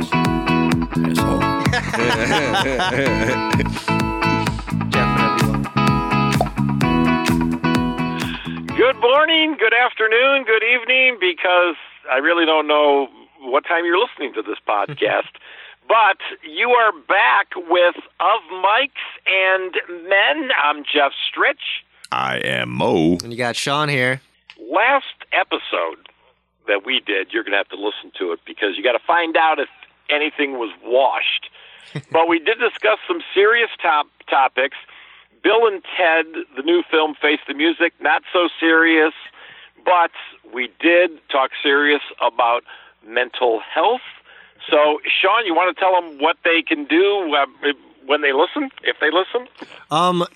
voice. Asshole. Jeff, whatever you want. Good morning, good afternoon, good evening, because I really don't know what time you're listening to this podcast. but you are back with Of Mics and Men. I'm Jeff Stritch. I am Mo. And you got Sean here. Last episode that we did, you're going to have to listen to it because you got to find out if anything was washed. but we did discuss some serious top topics. Bill and Ted, the new film, Face the Music, not so serious, but we did talk serious about mental health. So, Sean, you want to tell them what they can do uh, when they listen, if they listen? Um,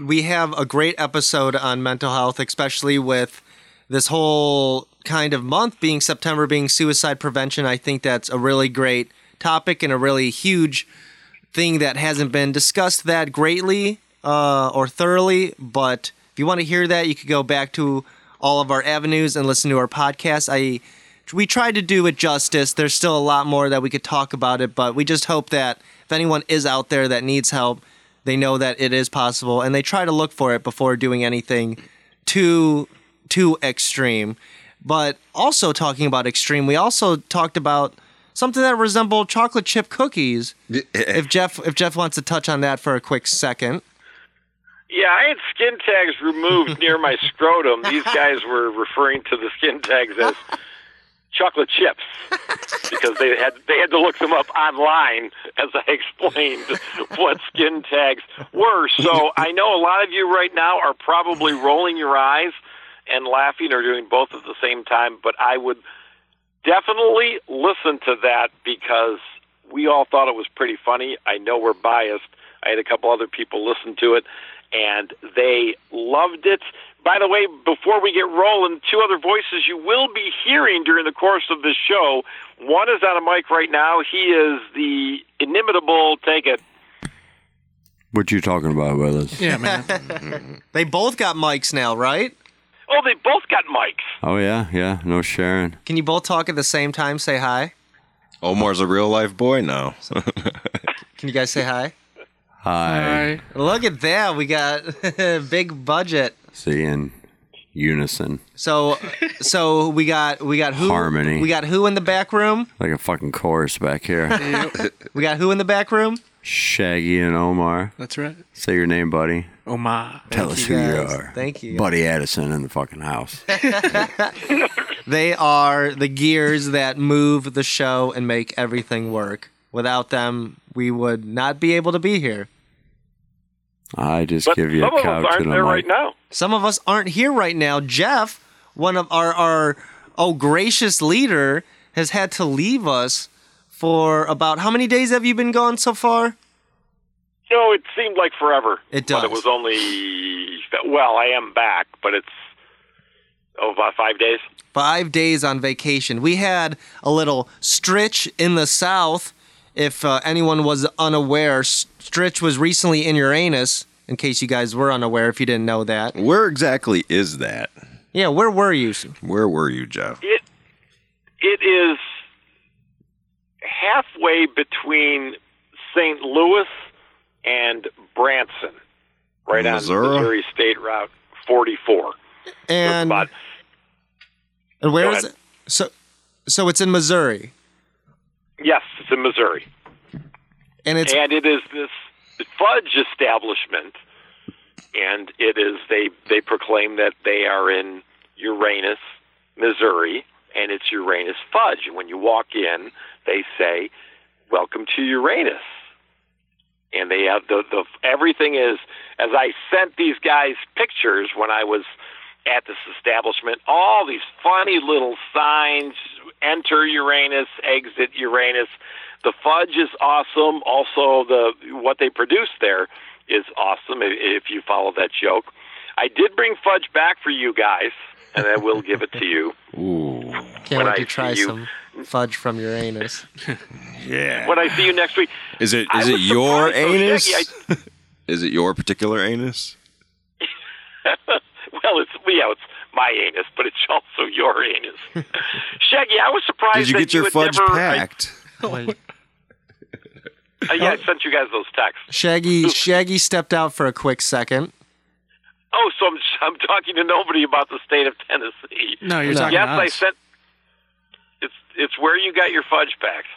we have a great episode on mental health, especially with this whole kind of month being September being suicide prevention. I think that's a really great topic and a really huge thing that hasn't been discussed that greatly uh, or thoroughly. But if you want to hear that, you could go back to all of our avenues and listen to our podcast. I we tried to do it justice. There's still a lot more that we could talk about it, but we just hope that if anyone is out there that needs help, they know that it is possible and they try to look for it before doing anything too too extreme. But also talking about extreme, we also talked about something that resembled chocolate chip cookies. Eh. if Jeff if Jeff wants to touch on that for a quick second. Yeah, I had skin tags removed near my scrotum. These guys were referring to the skin tags as chocolate chips because they had they had to look them up online as I explained what skin tags were. So I know a lot of you right now are probably rolling your eyes and laughing or doing both at the same time, but I would definitely listen to that because we all thought it was pretty funny. I know we're biased. I had a couple other people listen to it and they loved it. By the way, before we get rolling, two other voices you will be hearing during the course of this show. One is on a mic right now. He is the inimitable. Take it. What you talking about, brothers? Yeah, man. They both got mics now, right? Oh, they both got mics. Oh yeah, yeah. No sharing. Can you both talk at the same time? Say hi. Omar's a real life boy now. Can you guys say hi? Hi. Look at that. We got big budget. See in unison, So so we got we got who Harmony. We got who in the back room? like a fucking chorus back here. We got who in the back room? Shaggy and Omar. That's right. Say your name, buddy. Omar. Tell Thank us you who you are. Thank you. Buddy Addison in the fucking house. They are the gears that move the show and make everything work. Without them, we would not be able to be here. I just But give you some a of us couch aren't and there a right now. Some of us aren't here right now. Jeff, one of our our oh gracious leader, has had to leave us for about how many days have you been gone so far? No, it seemed like forever. It But does. it was only well, I am back, but it's oh about five days. five days on vacation. We had a little stretch in the south. If uh, anyone was unaware, S- Stritch was recently in Uranus. In case you guys were unaware, if you didn't know that. Where exactly is that? Yeah, where were you? Where were you, Jeff? It it is halfway between St. Louis and Branson, right Missouri? on Missouri State Route 44. And, About and where is it? So, so it's in Missouri, yes, it's in Missouri, and it's and it is this fudge establishment, and it is they they proclaim that they are in Uranus, Missouri, and it's Uranus fudge. And when you walk in, they say, "Welcome to Uranus." and they have the the everything is as I sent these guys pictures when I was at this establishment, all these funny little signs, enter Uranus, exit Uranus. The fudge is awesome. Also the what they produce there is awesome if, you follow that joke. I did bring fudge back for you guys, and I will give it to you. Ooh. Can't when wait I to try you- some fudge from Uranus. Yeah. When I see you next week. Is it I is it your surprised, though, anus? Shaggy, Is it your particular anus? Well, it's yeah, it's my anus, but it's also your anus. Shaggy, I was surprised Did you that get your had fudge never, packed? I, Uh, yeah, I sent you guys those texts. Shaggy Shaggy stepped out for a quick second. Oh, so I'm I'm talking to nobody about the state of Tennessee. No, you're No. talking yes, to I sent. It's it's where you got your fudge packs.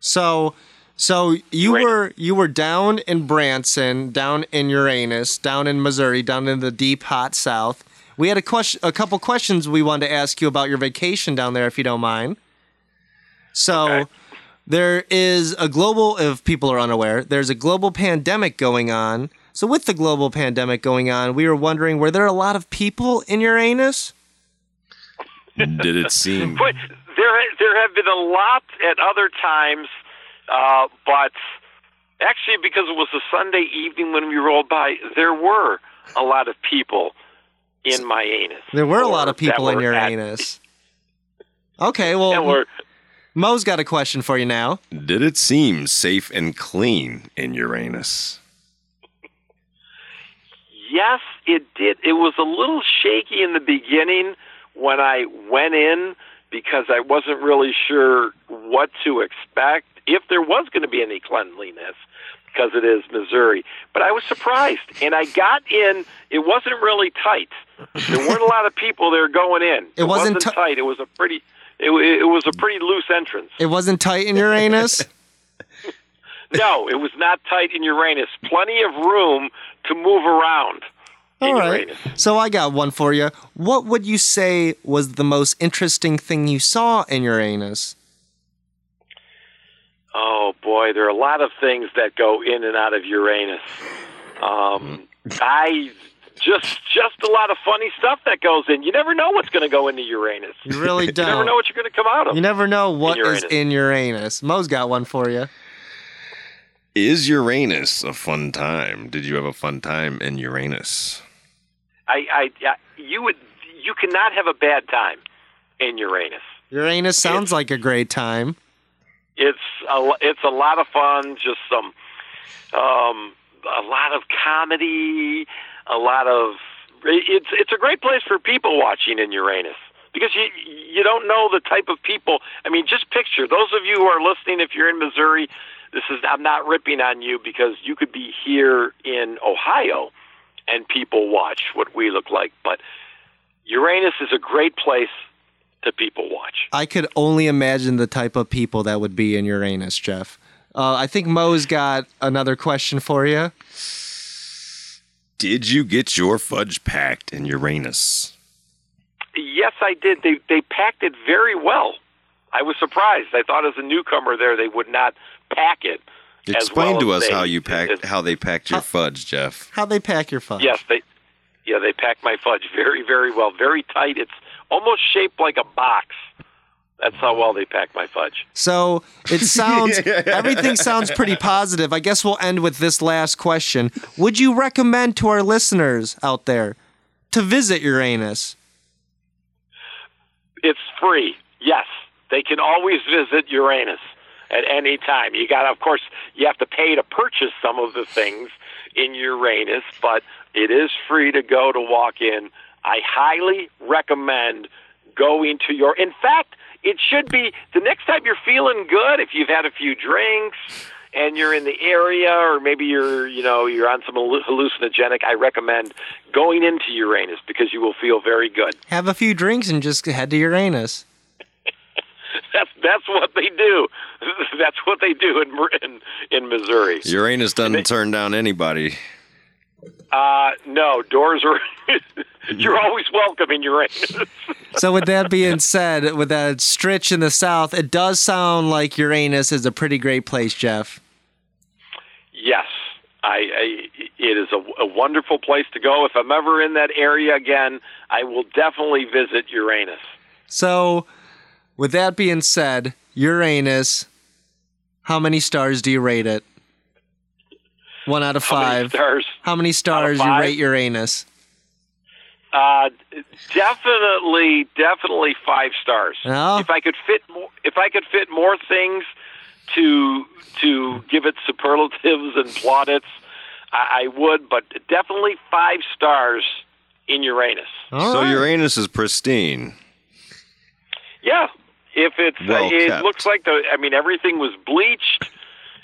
So so you Right. were you were down in Branson, down in Uranus, down in Missouri, down in the deep hot south. We had a question a couple questions we wanted to ask you about your vacation down there if you don't mind. So Okay. there is a global if people are unaware, there's a global pandemic going on. So with the global pandemic going on, we were wondering were there a lot of people in Uranus? Did it seem? But there there have been a lot at other times, uh, but actually because it was a Sunday evening when we rolled by, there were a lot of people in my anus. There were a lot of people in were at- Uranus. Okay, that well were Mo's got a question for you now. Did it seem safe and clean in Uranus? Yes, it did. It was a little shaky in the beginning when I went in because I wasn't really sure what to expect, if there was going to be any cleanliness, because it is Missouri. But I was surprised, and I got in. It wasn't really tight. There weren't a lot of people there going in. It wasn't ti- tight. It was a pretty. It, it was a pretty loose entrance. It wasn't tight in Uranus. No, it was not tight in Uranus. Plenty of room to move around All right. Uranus. So I got one for you. What would you say was the most interesting thing you saw in Uranus? Oh boy, there are a lot of things that go in and out of Uranus. Um, I just just a lot of funny stuff that goes in. You never know what's going to go into Uranus. You really don't. You never know what you're going to come out of. You never know what is Uranus. in Uranus. Mo's got one for you. Is Uranus a fun time? Did you have a fun time in Uranus? I, I, I, you would, you cannot have a bad time in Uranus. Uranus sounds like a great time. It's a, it's a lot of fun. Just some, um, a lot of comedy, a lot of. It's it's a great place for people watching in Uranus because you you don't know the type of people. I mean, just picture those of you who are listening. If you're in Missouri, this is I'm not ripping on you because you could be here in Ohio, and people watch what we look like. But Uranus is a great place to people watch. I could only imagine the type of people that would be in Uranus, Jeff. Uh, I think Mo's got another question for you. Did you get your fudge packed in Uranus? Yes, I did. They they packed it very well. I was surprised. I thought as a newcomer there they would not pack it. As Explain well to us they- how you packed as- how they packed your fudge, Jeff. How they pack your fudge? Yes, they yeah they packed my fudge very very well, very tight. It's almost shaped like a box. That's how well they packed my fudge. So it sounds everything sounds pretty positive. I guess we'll end with this last question. Would you recommend to our listeners out there to visit Uranus? It's free. Yes, they can always visit Uranus at any time. You got, of course, you have to pay to purchase some of the things in Uranus, but it is free to go to walk in. I highly recommend going to your. In fact, it should be the next time you're feeling good. If you've had a few drinks and you're in the area, or maybe you're, you know, you're on some hallucinogenic, I recommend going into Uranus because you will feel very good. Have a few drinks and just head to Uranus. That's that's what they do. That's what they do in in, in Missouri. Uranus doesn't turn down anybody. Uh, no, doors are. you're always welcome in Uranus. So with that being said, with that stretch in the south, it does sound like Uranus is a pretty great place, Jeff. yes, I, I. It is a, a wonderful place to go. If I'm ever in that area again, I will definitely visit Uranus. So with that being said, Uranus, how many stars do you rate it? One out of five. How many five. stars? How many stars do you rate Uranus? Uh, definitely, definitely five stars. Oh. If I could fit more, if I could fit more things to to give it superlatives and plaudits, I, I would. But definitely five stars in Uranus. All so right. Uranus is pristine. Yeah, if it's uh, Well it kept. looks like the. I mean, everything was bleached.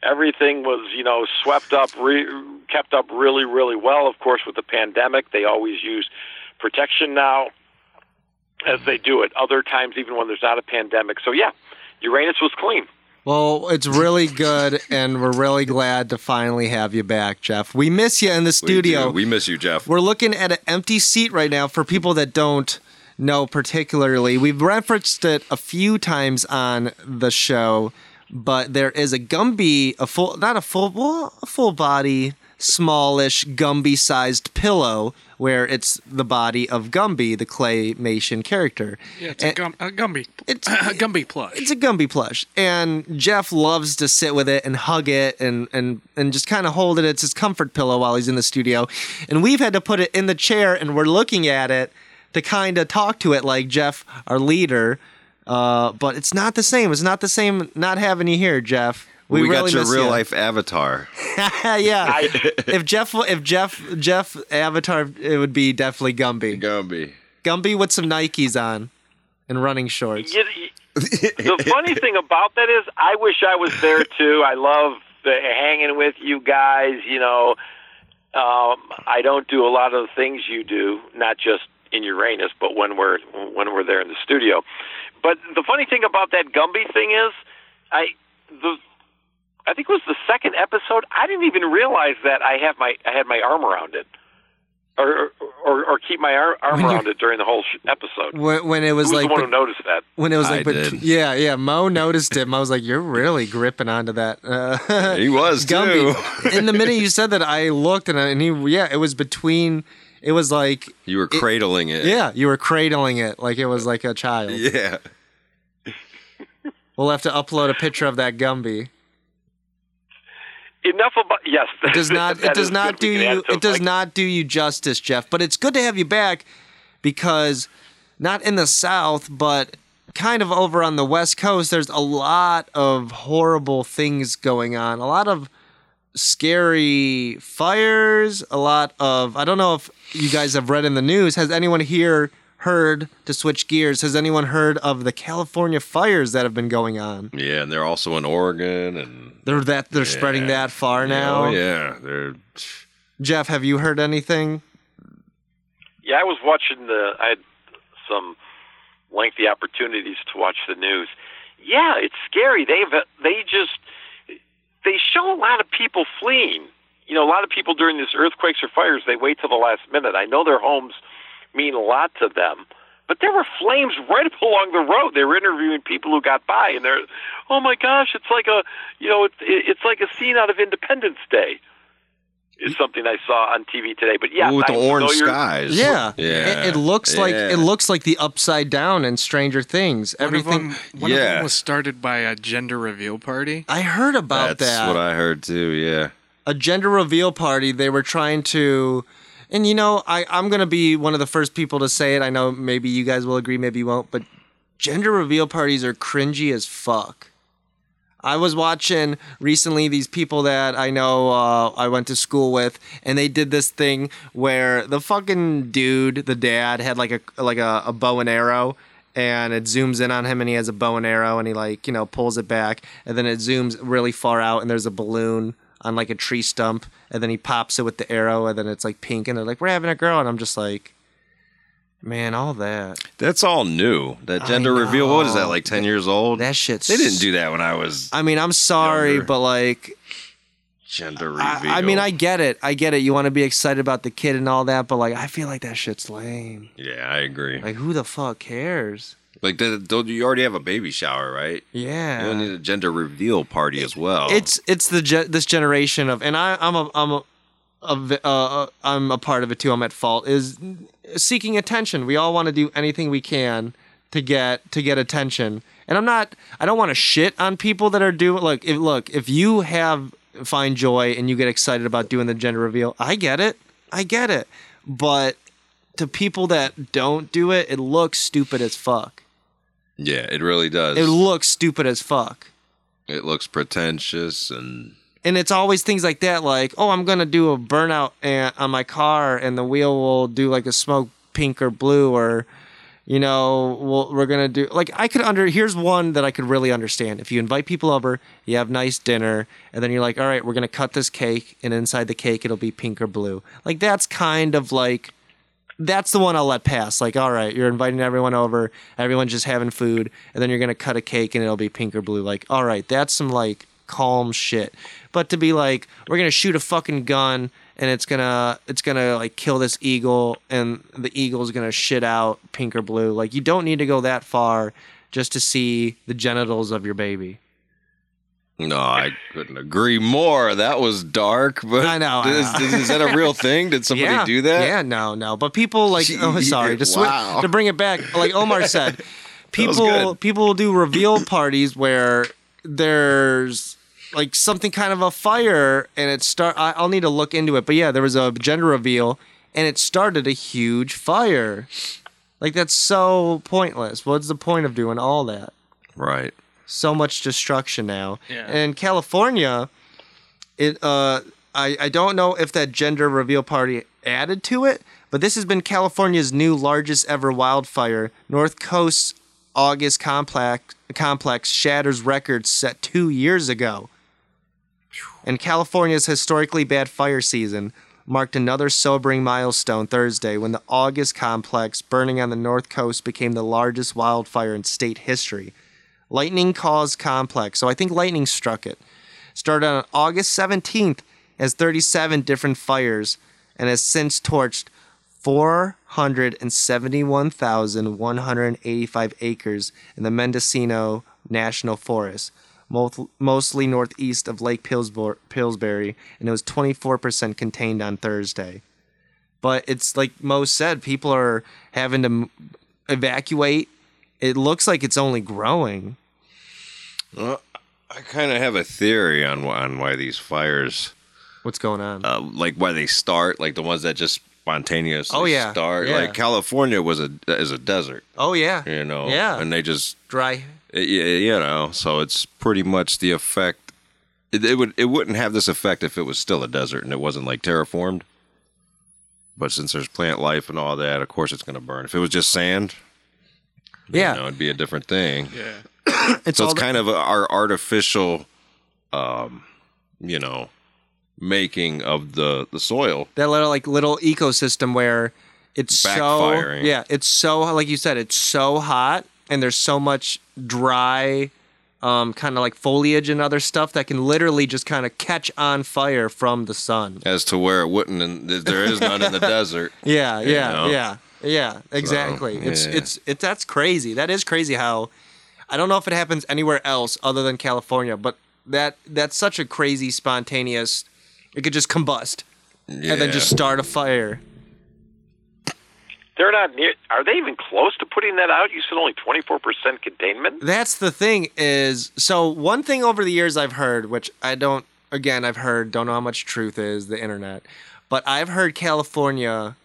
everything was you know swept up, re- kept up really really well. Of course, with the pandemic, they always use protection now, as they do at other times, even when there's not a pandemic. So yeah, Uranus was clean. Well, it's really good, and we're really glad to finally have you back, Jeff. We miss you in the We studio. do. We miss you, Jeff. We're looking at an empty seat right now for people that don't know particularly. We've referenced it a few times on the show, but there is a Gumby, a full, not a full, well, a full body, smallish Gumby sized pillow where it's the body of Gumby, the claymation character. Yeah, it's a, gum, a Gumby. It's- a Gumby plush. it's a Gumby plush, and Jeff loves to sit with it and hug it and and and just kind of hold it. It's his comfort pillow while he's in the studio, and we've had to put it in the chair, and we're looking at it to kind of talk to it like Jeff, our leader. Uh, but it's not the same. It's not the same. Not having you here, Jeff. We, We, got really your miss real you. life avatar. yeah. I, if Jeff, if Jeff, Jeff Avatar, it would be definitely Gumby. Gumby. Gumby with some Nikes on and running shorts. you, the funny thing about that is, I wish I was there too. I love the, hanging with you guys. You know, um, I don't do a lot of the things you do, not just in Uranus, but when we're when we're there in the studio. But the funny thing about that Gumby thing is, I the I think it was the second episode. I didn't even realize that I have my I had my arm around it, or or, or keep my arm, arm around it during the whole sh- episode. When, when it was Who was like the one the- who noticed that? when it was I like, bet- did. yeah, yeah. Mo noticed it. Mo was like, "You're really gripping onto that." Uh, He was too. Gumby. In the minute you said that, I looked and, I, and he, yeah, it was between. It was like, You were cradling it. yeah, you were cradling it like it was like a child. Yeah. We'll have to upload a picture of that Gumby. Enough about yes. It does not. it does not do We can add you. It does like, not do you justice, Jeff. But it's good to have you back because not in the South, but kind of over on the West Coast. There's a lot of horrible things going on. A lot of scary fires. A lot of. I don't know if you guys have read in the news. Has anyone here heard to switch gears? Has anyone heard of the California fires that have been going on? Yeah, and they're also in Oregon and They're that they're spreading that far oh, now. Oh yeah, they're Jeff, have you heard anything? Yeah, I was watching the. I had some lengthy opportunities to watch the news. Yeah, it's scary. They've they just they show a lot of people fleeing. You know, a lot of people during these earthquakes or fires, they wait till the last minute. I know their homes mean a lot to them, but there were flames right up along the road. They were interviewing people who got by, and they're, oh my gosh, it's like a, you know, it's it's like a scene out of Independence Day. Is something I saw on TV today. But yeah, Ooh, with the orange skies. Yeah, yeah. It, it looks like it looks like the upside down in Stranger Things. One Everything. of them, one of Yeah. them was started by a gender reveal party. I heard about That's that. That's what I heard too. Yeah. a gender reveal party. They were trying to, and you know, I I'm gonna be one of the first people to say it. I know maybe you guys will agree, maybe you won't, but gender reveal parties are cringy as fuck. I was watching recently these people that I know uh, I went to school with, and they did this thing where the fucking dude, the dad, had like a like a, a bow and arrow, and it zooms in on him, and he has a bow and arrow, and he like you know pulls it back, and then it zooms really far out, and there's a balloon on like a tree stump, and then he pops it with the arrow, and then it's like pink, and they're like, "We're having a girl," and I'm just like, man, all that That's all new. That gender reveal. What is that? Like ten years old? that shit's they didn't do that when I was I mean, I'm sorry, Younger. but like, gender reveal. I, I mean, I get it. I get it. You want to be excited about the kid and all that, but like, I feel like that shit's lame. Yeah, I agree. Like, Like, who the fuck cares? the, don't you already have a baby shower, right? Yeah. You don't need a gender reveal party as well. it's it's the ge- this generation of, and I I'm a I'm a, a uh, I'm a part of it too. I'm at fault. Is seeking attention. We all want to do anything we can to get to get attention. And I'm not. I don't want to shit on people that are doing. Look, if look, if you have find joy and you get excited about doing the gender reveal, I get it. I get it. But to people that don't do it, it looks stupid as fuck. yeah, it really does. It looks stupid as fuck. it looks pretentious and And it's always things like that, like, oh, I'm gonna do a burnout on my car, and the wheel will do like a smoke pink or blue, or you know, we'll, we're gonna do like I could under. Here's one that I could really understand. If you invite people over, you have nice dinner, and then you're like, all right, we're gonna cut this cake, and inside the cake it'll be pink or blue. Like that's kind of like that's the one I'll let pass. Like, all right, you're inviting everyone over, everyone's just having food, and then you're gonna cut a cake and it'll be pink or blue. Like, all right, that's some like calm shit. But to be like, we're gonna shoot a fucking gun and it's gonna it's gonna like kill this eagle and the eagle's gonna shit out pink or blue. Like, you don't need to go that far just to see the genitals of your baby. No, I couldn't agree more. That was dark, but I know, I Is, know. is- is that a real thing? Did somebody yeah. do that? Yeah, no, no. But people like oh sorry, to wow. to bring it back, like Omar said, people people will do reveal parties where there's like something kind of a fire and it start I, I'll need to look into it. But yeah, there was a gender reveal and it started a huge fire. Like that's so pointless. What's the point of doing all that? Right. so much destruction now. Yeah. And California, it uh I, I don't know if that gender reveal party added to it, but this has been California's new largest ever wildfire. North Coast's August complex complex shatters records set two years ago. And California's historically bad fire season marked another sobering milestone Thursday when the August complex burning on the North Coast became the largest wildfire in state history. Lightning caused complex, so I think lightning struck it. Started on August 17th as 37 different fires and has since torched 471,185 acres in the Mendocino National Forest, mostly northeast of Lake Pillsbury, Pillsbury, and it was 24% contained on Thursday. But it's like Mo said, people are having to m- evacuate. It looks like it's only growing. Well, I kind of have a theory on on why these fires, What's going on? uh, like why they start, like the ones that just spontaneously Oh, yeah. start. Yeah. Like California was a is a desert, oh yeah, you know. Yeah. And they just dry. Y- you know, so it's pretty much the effect. It, it would it wouldn't have this effect if it was still a desert and it wasn't like terraformed. But since there's plant life and all that, of course it's going to burn. If it was just sand, Yeah, you know, it'd be a different thing. Yeah. it's so all it's kind of our artificial, um, you know, making of the the soil. that little like little ecosystem where it's so yeah, it's so like you said, it's so hot and there's so much dry um, kind of like foliage and other stuff that can literally just kind of catch on fire from the sun. As to where it wouldn't, and there is none in the desert. Yeah, yeah, know? yeah, yeah. Exactly. it's yeah. it's it's that's crazy. That is crazy. How I don't know if it happens anywhere else other than California, but that that's such a crazy spontaneous. It could just combust Yeah. and then just start a fire. They're not near. Are they even close to putting that out? You said only 24% containment. That's the thing is so one thing over the years I've heard, which I don't again I've heard, don't know how much truth is the internet, but I've heard California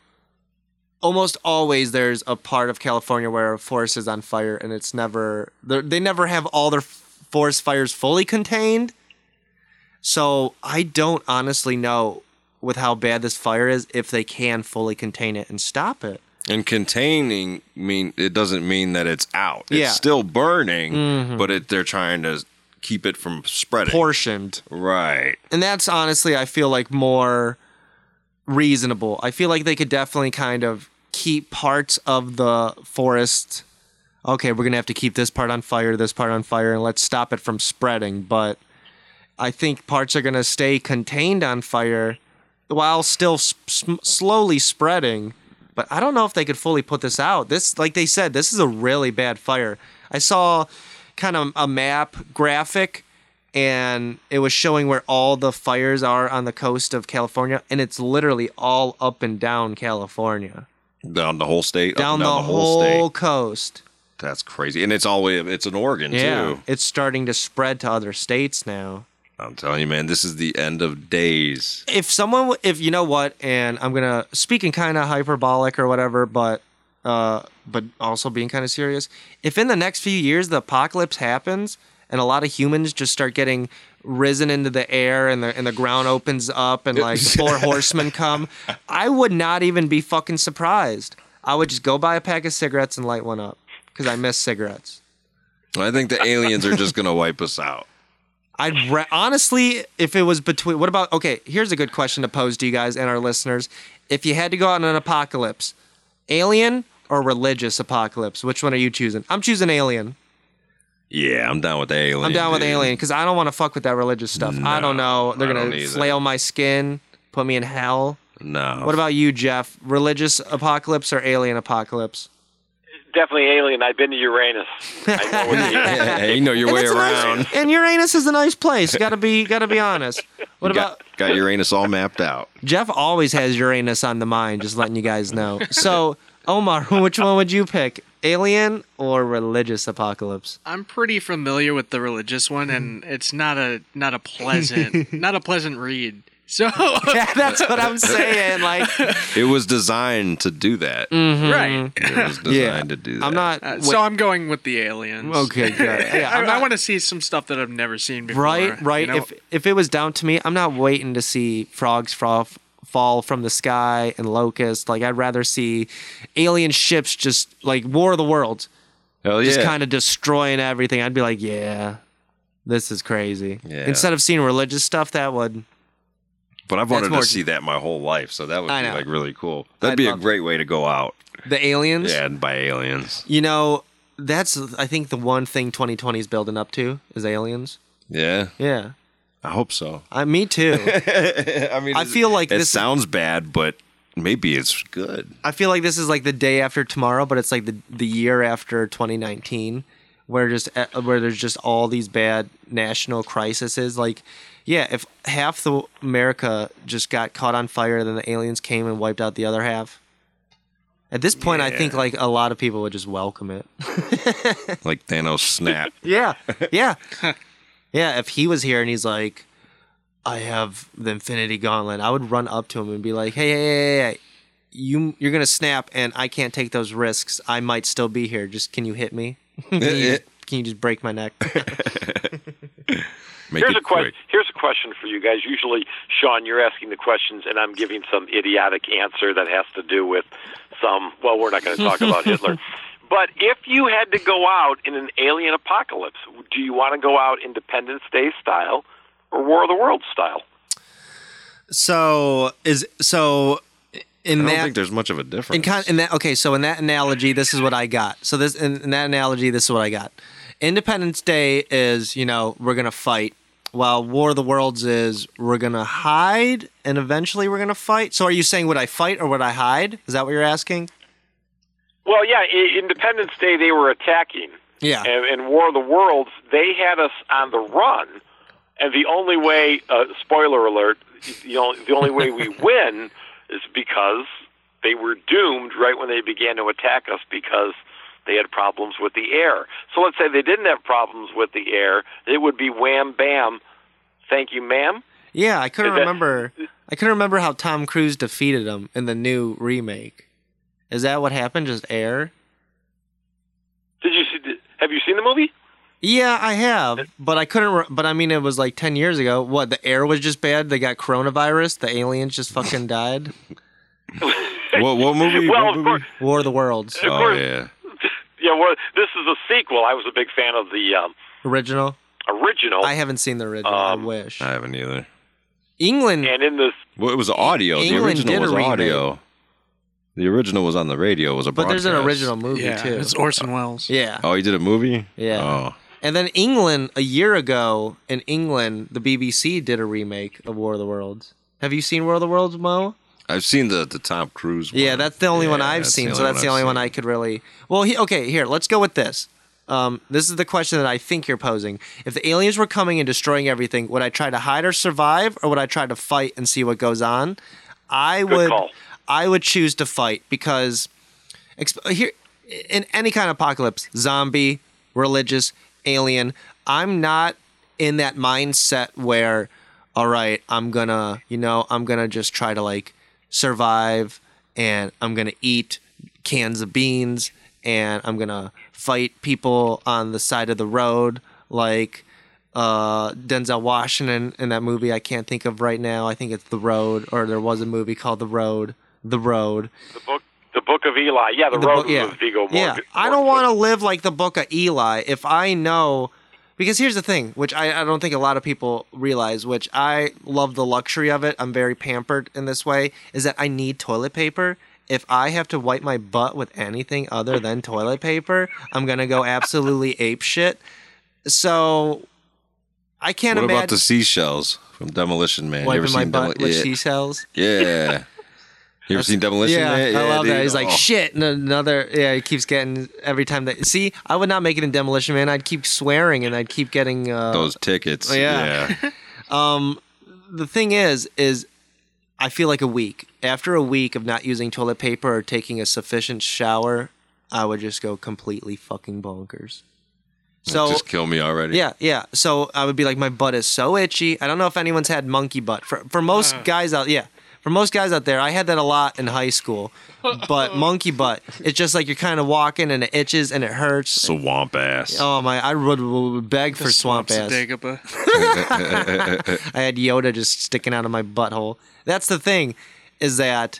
almost always there's a part of California where a forest is on fire and it's never they're- never have all their forest fires fully contained. So I don't honestly know with how bad this fire is if they can fully contain it and stop it. And containing mean it doesn't mean that it's out. It's Yeah. still burning, mm-hmm. but it, they're trying to keep it from spreading. Portioned. right. and that's honestly I feel like more reasonable. I feel like they could definitely kind of keep parts of the forest. Okay, we're gonna have to keep this part on fire, this part on fire, and let's stop it from spreading. But I think parts are gonna stay contained on fire while still s- s- slowly spreading. But I don't know if they could fully put this out. This, like they said, this is a really bad fire. I saw kind of a map graphic and it was showing where all the fires are on the coast of California, and it's literally all up and down California, Down the whole state. down, and the, down whole, state. coast. That's crazy. And it's all way it's an Oregon Yeah, too. it's starting to spread to other states now. I'm telling you, man, this is the end of days. If someone, if you know what, and I'm gonna speaking kind of hyperbolic or whatever, but uh, but also being kind of serious. If in the next few years the apocalypse happens and a lot of humans just start getting risen into the air and the and the ground opens up and like four horsemen come, I would not even be fucking surprised. I would just go buy a pack of cigarettes and light one up because I miss cigarettes. I think the aliens are just gonna wipe us out. I'd re- honestly, if it was between, what about? Okay, here's a good question to pose to you guys and our listeners. If you had to go out in an apocalypse, alien or religious apocalypse, which one are you choosing? I'm choosing alien. Yeah, I'm down with alien. I'm down with alien because I don't want to fuck with that religious stuff. I don't know. They're gonna either. flail my skin, put me in hell. No. What about you, Jeff? Religious apocalypse or alien apocalypse? Definitely alien. I've been to Uranus. I know what you know your way it's a nice- around. and Uranus is a nice place. Got to be, got to be honest. What about got, got Uranus all mapped out. Jeff? Always has Uranus on the mind. Just letting you guys know. So, Omar, which one would you pick? Alien or religious apocalypse? I'm pretty familiar with the religious one, and it's not a not a pleasant not a pleasant read. So Yeah, that's what I'm saying. Like, It was designed to do that. right. It was designed yeah, to do that. I'm not. Uh, so I'm going with the aliens. okay, good. Yeah, I, I'm want to see some stuff that I've never seen before. Right, right. you know? If if it was down to me, I'm not waiting to see frogs fall fall from the sky and locusts. Like I'd rather see alien ships just like War of the Worlds, Hell just yeah. kind of destroying everything. I'd be like, yeah, this is crazy. Yeah. Instead of seeing religious stuff, that would. But I've wanted more- to see that my whole life, so that would I be know. like really cool. That'd I'd be a love- great way to go out. The aliens. Yeah, and by aliens. You know, that's I think the one thing 2020 is building up to is aliens. Yeah, Yeah, I hope so. I, me too. I mean, I feel like it this- sounds bad, but maybe it's good. I feel like this is like the day after tomorrow, but it's like the the year after 2019, where just uh, where there's just all these bad national crises. Like, yeah, if half the America just got caught on fire, then the aliens came and wiped out the other half. At this point, I think like a lot of people would just welcome it. Like Thanos snap. Yeah, yeah, yeah. If he was here and he's like, "I have the Infinity Gauntlet," I would run up to him and be like, "Hey, hey, hey, hey, you you're gonna snap, and I can't take those risks. I might still be here. Just can you hit me? can, you, can you just break my neck?" Here's a question. quick. Here's a question for you guys. Usually, Sean, you're asking the questions, and I'm giving some idiotic answer that has to do with some. Well, we're not going to talk about Hitler. But if you had to go out in an alien apocalypse, do you want to go out Independence Day style or War of the Worlds style? so is so in I don't that think there's much of a difference. in kind in that okay so in that analogy this is what i got so this in, in that analogy this is what i got independence day is you know we're gonna fight while war of the worlds is we're gonna hide and eventually we're gonna fight. So are you saying would i fight or would i hide? Is that what you're asking? Well, yeah, Independence Day they were attacking, yeah. And in War of the Worlds they had us on the run, and the only way, uh, spoiler alert, you know, the only way we win is because they were doomed right when they began to attack us because they had problems with the air. So let's say they didn't have problems with the air, it would be wham bam, thank you, ma'am. yeah i couldn't that- remember i couldn't remember how tom cruise defeated him in the new remake is that what happened just air Did you see? Have you seen the movie? Yeah, I have, but I couldn't. Re- but I mean, it was like ten years ago. What? The air was just bad. They got coronavirus. The aliens just fucking died. what, what movie? Well, what of movie? course, War of the Worlds of Oh course. yeah. Yeah, well, this is a sequel. I was a big fan of the um, original. original. I haven't seen the original. Um, I wish. I haven't either. England. and in this, Well, it was audio. England the original did a was remake. audio. The original was on the radio. It was a but there's an original movie yeah, too. it's Orson Welles. yeah. Oh, he did a movie. Yeah. Oh, And then England a year ago in England, the BBC did a remake of War of the Worlds. Have you seen War of the Worlds, Mo? I've seen the the Tom Cruise. One. Yeah, that's the only one I've seen. the so that's the I've only one. I could really. Well, he, okay, here, let's go with this. Um, this is the question that I think you're posing. If the aliens were coming and destroying everything, would I try to hide or survive, or would I try to fight and see what goes on? I would. call. I would choose to fight because exp- here in any kind of apocalypse, zombie, religious, alien, I'm not in that mindset where, all right, I'm gonna, you know, I'm gonna just try to like survive and I'm gonna eat cans of beans and I'm gonna fight people on the side of the road like uh, Denzel Washington in that movie I can't think of right now. I think it's The Road, or there was a movie called The Road. The Road. the book, the book of Eli. Yeah, the, The road book- yeah. Viggo Morgan. Yeah, I don't want to live like the book of Eli if I know. Because here's the thing, which I, I don't think a lot of people realize, which I love the luxury of it. I'm very pampered in this way, is that I need toilet paper. If I have to wipe my butt with anything other than toilet paper, I'm gonna go absolutely ape shit. So I can't What imagine about the seashells from Demolition Man? wiping my butt Demoli- with yeah. seashells. Yeah. You ever seen Demolition Yeah, Man? I love dude. that. He's like, Oh. shit. and Another, yeah, he keeps getting every time that. See, I would not make it in Demolition Man. I'd keep swearing and I'd keep getting. Uh, Those tickets. Yeah. yeah. Um, the thing is, is I feel like a week after a week of not using toilet paper or taking a sufficient shower, I would just go completely fucking bonkers. So Just kill me already. yeah, yeah. So I would be like, my butt is so itchy. I don't know if anyone's had monkey butt. For for most guys out, yeah, for most guys out there, I had that a lot in high school. But monkey butt, it's just like you're kind of walking and it itches and it hurts. Swamp ass. Oh my! I would, would beg for swamp ass. Dagobah. I had Yoda just sticking out of my butthole. That's the thing, is that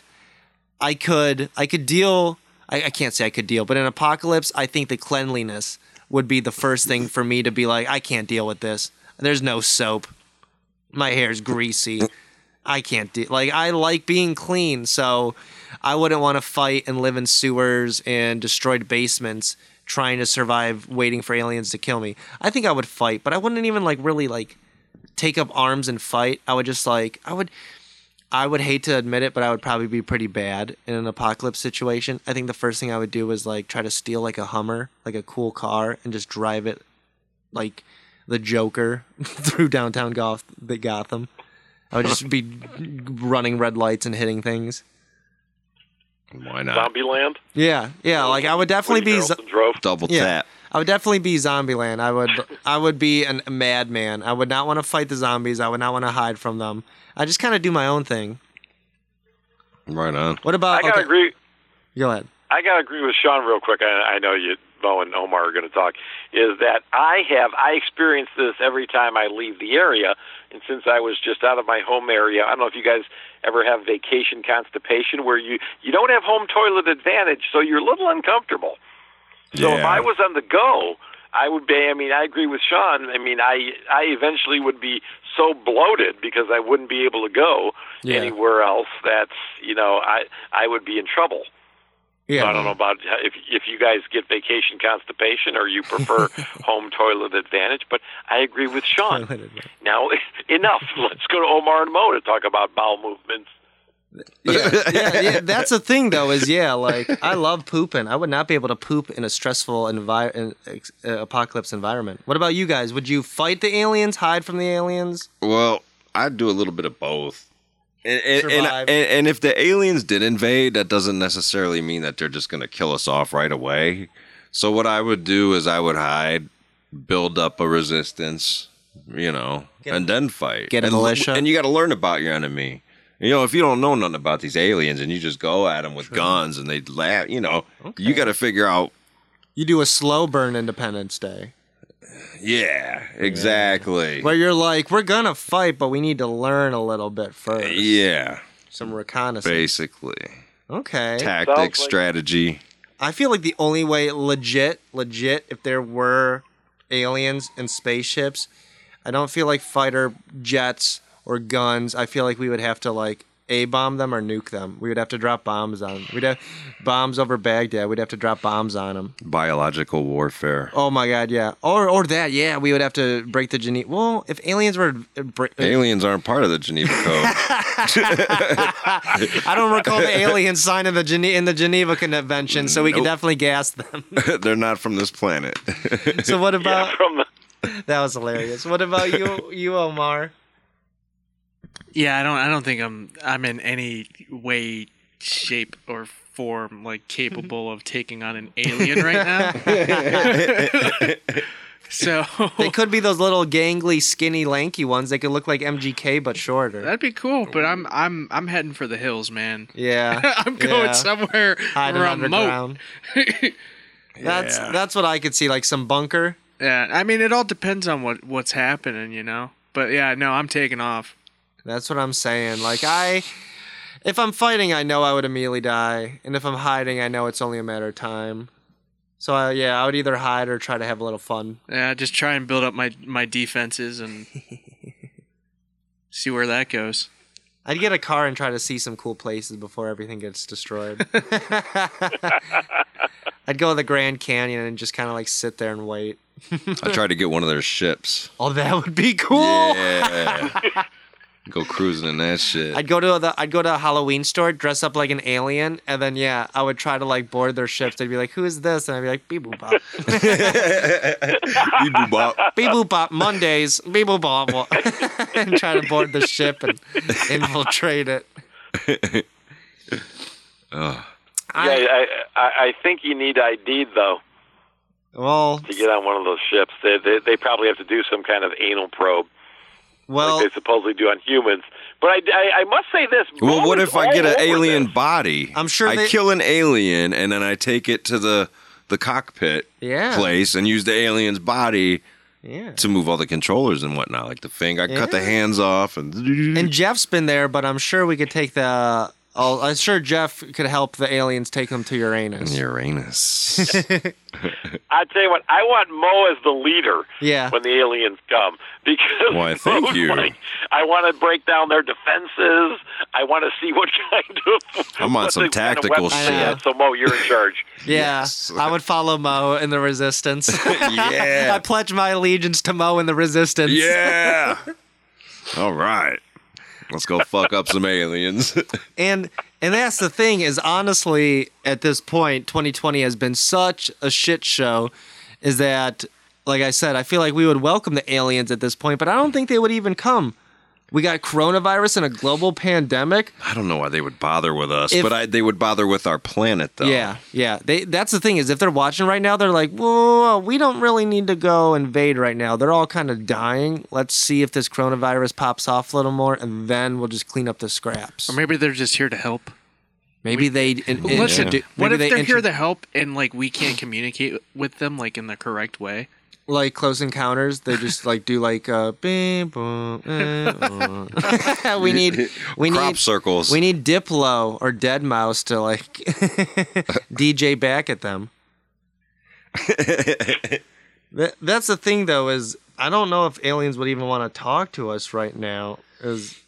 I could I could deal. I, I can't say I could deal, but in apocalypse, I think the cleanliness would be the first thing for me to be like, I can't deal with this. There's no soap. My hair's greasy. I can't do like I like being clean, so I wouldn't want to fight and live in sewers and destroyed basements trying to survive waiting for aliens to kill me. I think I would fight, but I wouldn't even like really like take up arms and fight. I would just like I would I would hate to admit it, but I would probably be pretty bad in an apocalypse situation. I think the first thing I would do was like try to steal like a Hummer, like a cool car, and just drive it like the Joker through downtown Goth- Gotham. I would just be running red lights and hitting things. Why not? Zombie Land. Yeah, yeah. Like I would definitely Woody be. zo- drove. Double Yeah. tap. I would definitely be Zombieland. I would I would be an, a madman. I would not want to fight the zombies. I would not want to hide from them. I just kind of do my own thing. Right on. What about? I gotta okay, agree. Go ahead. I gotta agree with Sean real quick. I, I know you, Mo and Omar are going to talk. Is that I have I experience this every time I leave the area, and since I was just out of my home area, I don't know if you guys ever have vacation constipation where you you don't have home toilet advantage, so you're a little uncomfortable. So if I was on the go, I would be. I mean, I agree with Sean. I mean, I I eventually would be so bloated because I wouldn't be able to go Yeah. anywhere else. That's you know, I I would be in trouble. Yeah. I don't know about if if you guys get vacation constipation or you prefer home toilet advantage, but I agree with Sean. Now enough. Let's go to Omar and Mo to talk about bowel movements. yeah, yeah, yeah. That's the thing, though. Is yeah, like I love pooping. I would not be able to poop in a stressful envi- in, ex- uh, apocalypse environment. What about you guys? Would you fight the aliens? Hide from the aliens? Well, I'd do a little bit of both. And, and, and, and, and if the aliens did invade, that doesn't necessarily mean that they're just going to kill us off right away. So what I would do is I would hide, build up a resistance, you know, Get a- and then fight. get a and, militia. And you got to learn about your enemy. You know, if you don't know nothing about these aliens and you just go at them with guns and they laugh, you know, you got to figure out. You do a slow burn Independence Day, Yeah, exactly. where you're like, we're gonna fight, but we need to learn a little bit first. Yeah, Some reconnaissance. basically. Okay. Tactic, Sounds like- strategy. I feel like the only way, legit, legit, if there were aliens and spaceships, I don't feel like fighter jets or guns. I feel like we would have to like a bomb them or nuke them. We would have to drop bombs on. We'd have bombs over Baghdad. We'd have to drop bombs on them. Biological warfare. Oh my god, yeah. Or or that, yeah. We would have to break the Geneva. Well, if aliens were, uh, bre- Aliens aren't part of the Geneva Code. I don't recall the aliens signing the Gene- in the Geneva Convention, so we can Nope. definitely gas them. They're not from this planet. so what about? Yeah, from the That was hilarious. What about you, you Omar? Yeah, I don't. I don't think I'm. I'm in any way, shape, or form like mm-hmm. capable of taking on an alien right now. so They could be those little gangly, skinny, lanky ones. They could look like MGK but shorter. that'd be cool. But I'm. I'm. I'm heading for the hills, man. yeah, I'm going yeah. somewhere Hiding remote. underground. That's Yeah. that's what I could see, like some bunker. Yeah, I mean, it all depends on what what's happening, you know. But yeah, no, I'm taking off. That's what I'm saying. Like I, If I'm fighting, I know I would immediately die, and if I'm hiding, I know it's only a matter of time. So uh, yeah, I would either hide or try to have a little fun. Yeah, just try and build up my my defenses and see where that goes. I'd get a car and try to see some cool places before everything gets destroyed. I'd go to the Grand Canyon and just kind of like sit there and wait. I tried to get one of their ships. Oh, that would be cool. Yeah. Go cruising in that shit. I'd go to the I'd go to a Halloween store, dress up like an alien, and then yeah, I would try to like board their ships. They'd be like, "Who is this?" And I'd be like, "Beep boop bop, Beep boop bop. beep boop bop, Mondays, beep boop bop," and try to board the ship and infiltrate it. Ugh. I- yeah, I, I I think you need ID though well, to get on one of those ships. They they, they probably have to do some kind of anal probe well, like they supposedly do on humans. But I, I, I must say this. Well, Mo what is if I get an alien this. body? I'm sure I they- kill an alien and then I take it to the the cockpit Yeah. place and use the alien's body yeah. to move all the controllers and whatnot, like the thing, I cut the hands off and. And Jeff's been there, but I'm sure we could take the. I'll, I'm sure Jeff could help the aliens take them to Uranus. Uranus. I tell you what, I want Mo as the leader Yeah. when the aliens come because Why, thank Mo's you. like, I want to break down their defenses. I want to see what kind of I'm on what some the kind of tactical weapons they shit. have. So Mo, you're in charge. Yeah, Yes. I would follow Mo in the Resistance. Yeah. I pledge my allegiance to Mo in the Resistance. yeah. All right. Let's go fuck up some aliens. and and that's the thing is honestly at this point, 2020 has been such a shit show. Is that like I said, I feel like we would welcome the aliens at this point, but I don't think they would even come. We got coronavirus and a global pandemic. I don't know why they would bother with us, If- but I, they would bother with our planet, though. Yeah, yeah. They that's the thing is if they're watching right now, they're like, whoa, we don't really need to go invade right now. They're all kind of dying. Let's see if this coronavirus pops off a little more, and then we'll just clean up the scraps. Or maybe they're just here to help. Maybe they in, in- Listen, do- what if they they're here to help and like we can't communicate with them like in the correct way? Like close encounters? They just like do like uh, bing, boom, eh, oh. we need we Crop need circles. we need Diplo or deadmau5 to like DJ back at them. That, that's the thing, though, is I don't know if aliens would even want to talk to us right now. Is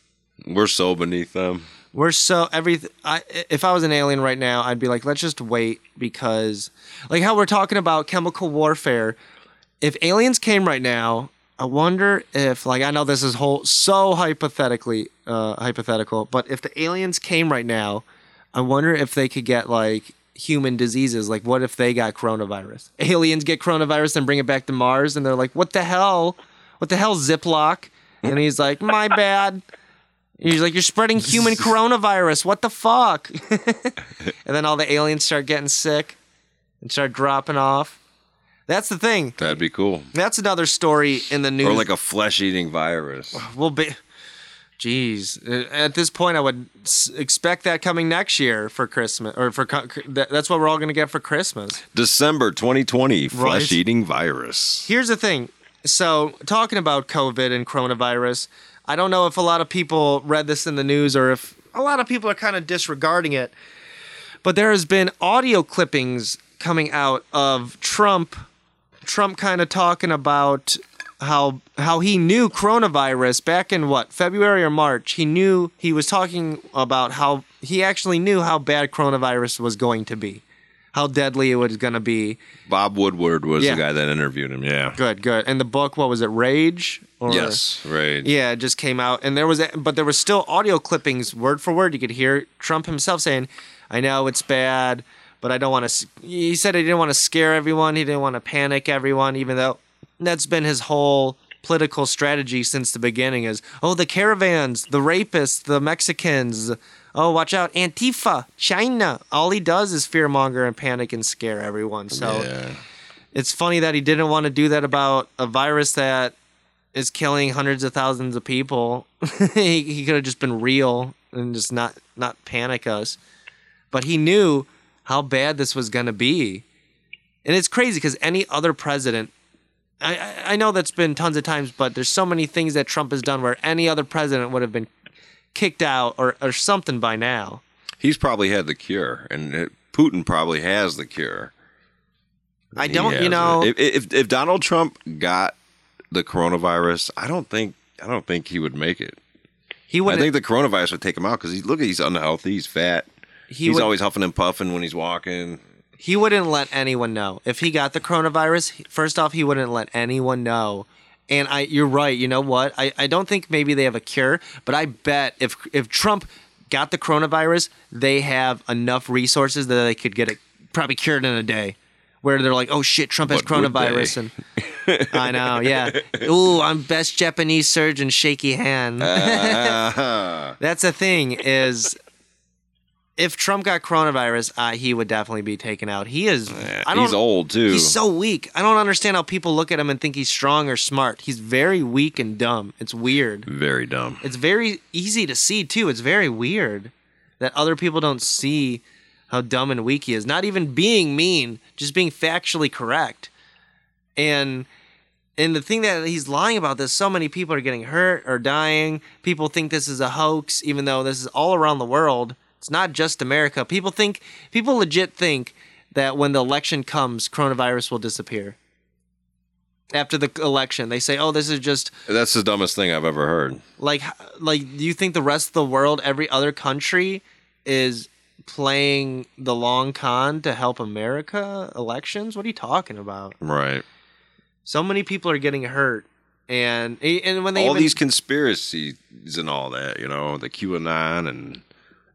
We're so beneath them. we're so every I if I was an alien right now, I'd be like, let's just wait because like how we're talking about chemical warfare. If aliens came right now, I wonder if like I know this is whole so hypothetically uh, hypothetical, but if the aliens came right now, I wonder if they could get like human diseases. Like what if they got coronavirus? Aliens get coronavirus and bring it back to Mars, and they're like, what the hell? What the hell, Ziploc? And he's like, my bad. He's like, you're spreading human coronavirus. What the fuck? and then all the aliens start getting sick and start dropping off. That's the thing. That'd be cool. That's another story in the news. Or like a flesh-eating virus. We'll be. Jeez, Uh, at this point, I would expect that coming next year for Christmas, or for that's what we're all going to get for Christmas. December 2020, flesh-eating virus. Here's the thing. So, talking about COVID and coronavirus, I don't know if a lot of people read this in the news or if a lot of people are kind of disregarding it. But there has been audio clippings coming out of Trump Trump kind of talking about how how he knew coronavirus back in what February or March. He knew he was talking about how he actually knew how bad coronavirus was going to be, how deadly it was going to be. Bob Woodward was Yeah. the guy that interviewed him. Yeah. Good, good. And the book, what was it, Rage? Or, Yes. Rage. Yeah, it just came out, and there was, a, but there was still audio clippings, word for word. You could hear Trump himself saying, "I know it's bad, but I don't want to." He said he didn't want to scare everyone. He didn't want to panic everyone, even though that's been his whole political strategy since the beginning. Is oh, the caravans, the rapists, the Mexicans. Oh, watch out, Antifa, China. All he does is fearmonger and panic and scare everyone. So Yeah. it's funny that he didn't want to do that about a virus that is killing hundreds of thousands of people. he he could have just been real and just not not panic us. But he knew how bad this was going to be. And it's crazy because any other president I, I- I know that's been tons of times, but there's so many things that Trump has done where any other president would have been kicked out or, or something by now. He's probably had the cure, and it, Putin probably has the cure. I He don't, you know, if, if if Donald Trump got the coronavirus, I don't think I don't think he would make it. he I wouldn't. think the coronavirus would take him out because he's look, he's unhealthy, he's fat, he he's would, always huffing and puffing when he's walking. he wouldn't let anyone know if he got the coronavirus. First off, he wouldn't let anyone know. And I, you're right. You know what? I, I don't think maybe they have a cure, but I bet if if Trump got the coronavirus, they have enough resources that they could get it probably cured in a day. Where they're like, oh shit, Trump has would coronavirus, and I know, yeah. Ooh, I'm best Japanese surgeon, shaky hand. Ah. That's the thing is, if Trump got coronavirus, uh, he would definitely be taken out. He is. I don't, he's old too. He's so weak. I don't understand how people look at him and think he's strong or smart. He's very weak and dumb. It's weird. very dumb. It's very easy to see too. It's very weird that other people don't see how dumb and weak he is. Not even being mean, just being factually correct. And and the thing that he's lying about this, so many people are getting hurt or dying. People think this is a hoax, even though this is all around the world. It's not just America. People think people legit think that when the election comes, coronavirus will disappear. After the election, they say, "Oh, this is just That's the dumbest thing I've ever heard. like like do you think the rest of the world every other country is playing the long con to help america elections what are you talking about Right. so many people are getting hurt and and when they all even, these conspiracies and all that, you know, the QAnon and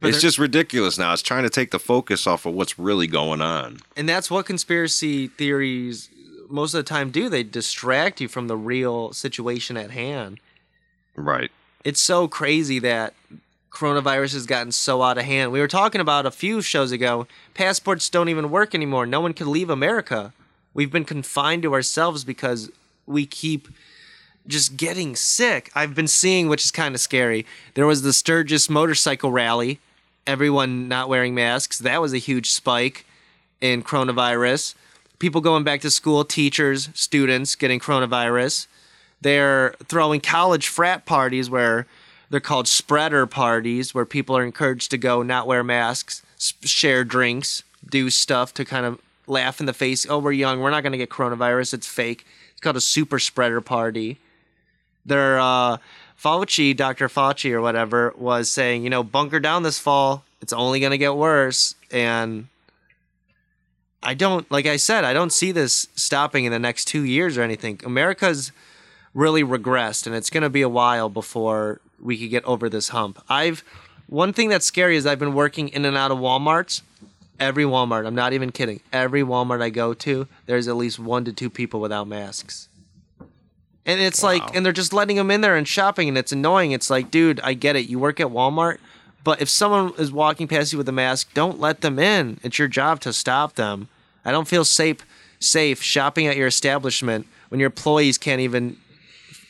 But it's just ridiculous now. It's trying to take the focus off of what's really going on. and that's what conspiracy theories most of the time do they distract you from the real situation at hand Right. it's so crazy that coronavirus has gotten so out of hand. We were talking about a few shows ago. Passports don't even work anymore. No one can leave America. We've been confined to ourselves because we keep just getting sick. I've been seeing, which is kind of scary. There was the Sturgis motorcycle rally, everyone not wearing masks. That was a huge spike in coronavirus. People going back to school, teachers, students getting coronavirus. They're throwing college frat parties where they're called spreader parties, where people are encouraged to go not wear masks, share drinks, do stuff to kind of laugh in the face. Oh, we're young. We're not going to get coronavirus. It's fake. It's called a super spreader party. They're, uh, Fauci, Dr. Fauci or whatever, was saying, you know, bunker down this fall. It's only going to get worse. And I don't, like I said, I don't see this stopping in the next two years or anything. America's really regressed, and it's going to be a while before we could get over this hump. I've one thing that's scary is I've been working in and out of WalMarts. Every Walmart, I'm not even kidding. Every Walmart I go to, there's at least one to two people without masks. And it's like, and they're just letting them in there and shopping, and it's annoying. It's like, dude, I get it. You work at Walmart, but if someone is walking past you with a mask, don't let them in. It's your job to stop them. I don't feel safe safe shopping at your establishment when your employees can't even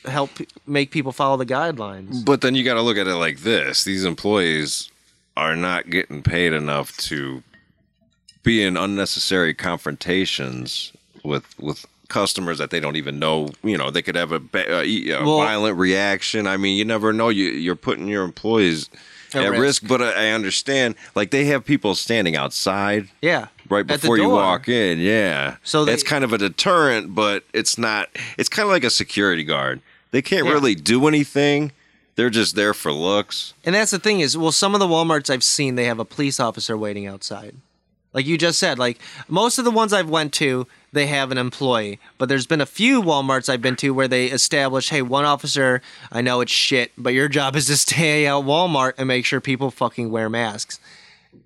help make people follow the guidelines. But then you got to look at it like this: these employees are not getting paid enough to be in unnecessary confrontations with with customers that they don't even know. You know, they could have a, ba- uh, a Well- violent reaction. I mean, you never know. You you're putting your employees At at, risk. risk. But I I understand, like they have people standing outside Yeah. right before you walk in. Yeah. So they- it's kind of a deterrent, but it's not. It's kind of like a security guard. They can't Yeah. really do anything. They're just there for looks. And that's the thing is, well, some of the WalMarts I've seen, they have a police officer waiting outside. Like you just said, like most of the ones I've went to, they have an employee. But there's been a few WalMarts I've been to where they establish, hey, one officer, I know it's shit, but your job is to stay out Walmart and make sure people fucking wear masks.